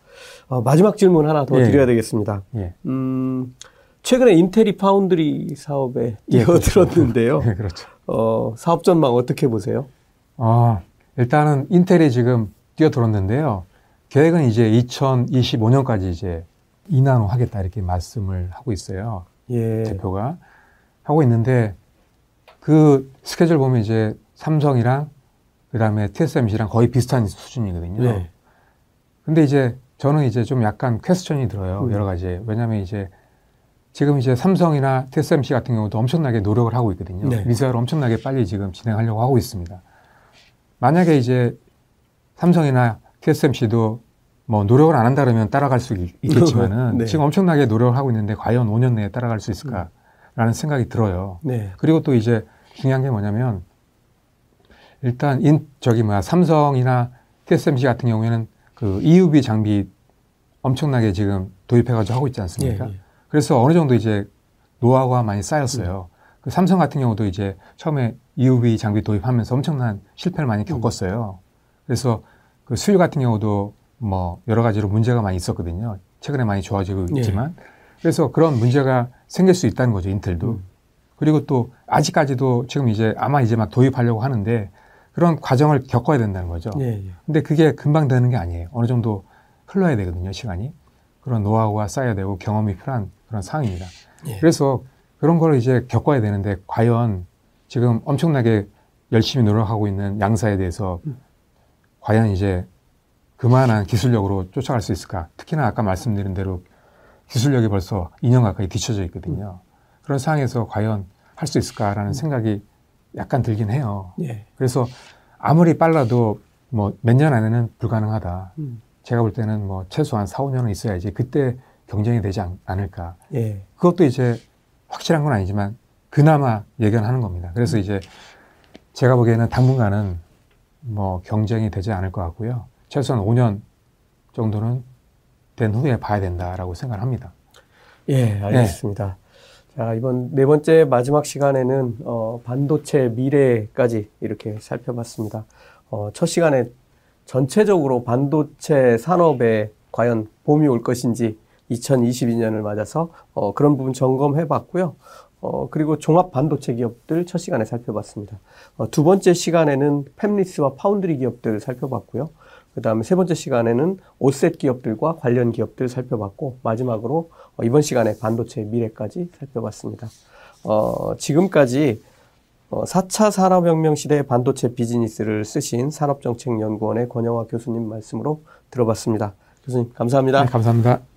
어, 마지막 질문 하나 더 예. 드려야 되겠습니다. 예. 음, 최근에 인텔이 파운드리 사업에 예, 뛰어들었는데요. 그렇죠. 예, 그렇죠. 어, 사업 전망 어떻게 보세요? 아, 일단은 인텔이 지금 뛰어들었는데요. 계획은 이제 2025년까지 이제 인하노 하겠다 이렇게 말씀을 하고 있어요. 예. 대표가 하고 있는데 그 스케줄 보면 이제 삼성이랑 그다음에 TSMC랑 거의 비슷한 수준이거든요. 네. 근데 이제 저는 이제 좀 약간 퀘스천이 들어요. 음. 여러 가지. 왜냐하면 이제 지금 이제 삼성이나 TSMC 같은 경우도 엄청나게 노력을 하고 있거든요. 네. 미사를 엄청나게 빨리 지금 진행하려고 하고 있습니다. 만약에 이제 삼성이나 TSMC도 뭐 노력을 안 한다 그러면 따라갈 수 있겠지만은 네. 지금 엄청나게 노력을 하고 있는데 과연 5년 내에 따라갈 수 있을까 라는 생각이 들어요. 네. 그리고 또 이제 중요한 게 뭐냐면 일단 인 저기 뭐야 삼성이나 TSMC 같은 경우에는 그 EUV 장비 엄청나게 지금 도입해가지고 하고 있지 않습니까? 예, 예. 그래서 어느 정도 이제 노하우가 많이 쌓였어요. 음. 그 삼성 같은 경우도 이제 처음에 EUV 장비 도입하면서 엄청난 실패를 많이 음. 겪었어요. 음. 그래서 그 수율 같은 경우도 뭐 여러 가지로 문제가 많이 있었거든요. 최근에 많이 좋아지고 예. 있지만 예. 그래서 그런 문제가 생길 수 있다는 거죠 인텔도. 음. 그리고 또 아직까지도 지금 이제 아마 이제 막 도입하려고 하는데 그런 과정을 겪어야 된다는 거죠. 예, 예. 근데 그게 금방 되는 게 아니에요. 어느 정도 흘러야 되거든요, 시간이. 그런 노하우가 쌓여야 되고 경험이 필요한 그런 상황입니다. 예. 그래서 그런 걸 이제 겪어야 되는데 과연 지금 엄청나게 열심히 노력하고 있는 양사에 대해서 음. 과연 이제 그만한 기술력으로 쫓아갈 수 있을까? 특히나 아까 말씀드린 대로 기술력이 벌써 2년 가까이 뒤쳐져 있거든요. 음. 그런 상황에서 과연 할 수 있을까라는 음. 생각이 약간 들긴 해요. 예. 그래서 아무리 빨라도 뭐 몇 년 안에는 불가능하다. 음. 제가 볼 때는 뭐 최소한 4, 5년은 있어야지 그때 경쟁이 되지 않, 을까 예. 그것도 이제 확실한 건 아니지만 그나마 예견하는 겁니다. 그래서 음. 이제 제가 보기에는 당분간은 뭐 경쟁이 되지 않을 것 같고요. 최소한 5년 정도는 된 후에 봐야 된다라고 생각을 합니다. 예, 알겠습니다. 네. 자, 이번 네 번째 마지막 시간에는 어, 반도체 미래까지 이렇게 살펴봤습니다. 어, 첫 시간에 전체적으로 반도체 산업에 과연 봄이 올 것인지 2022년을 맞아서 어, 그런 부분 점검해 봤고요. 어, 그리고 종합 반도체 기업들 첫 시간에 살펴봤습니다. 어, 두 번째 시간에는 팹리스와 파운드리 기업들 살펴봤고요. 그 다음에 세 번째 시간에는 오셋 기업들과 관련 기업들 살펴봤고 마지막으로 어, 이번 시간에 반도체 미래까지 살펴봤습니다. 어, 지금까지 어, 4차 산업혁명 시대의 반도체 비즈니스를 쓰신 산업정책연구원의 권영화 교수님 말씀으로 들어봤습니다. 교수님 감사합니다. 네, 감사합니다.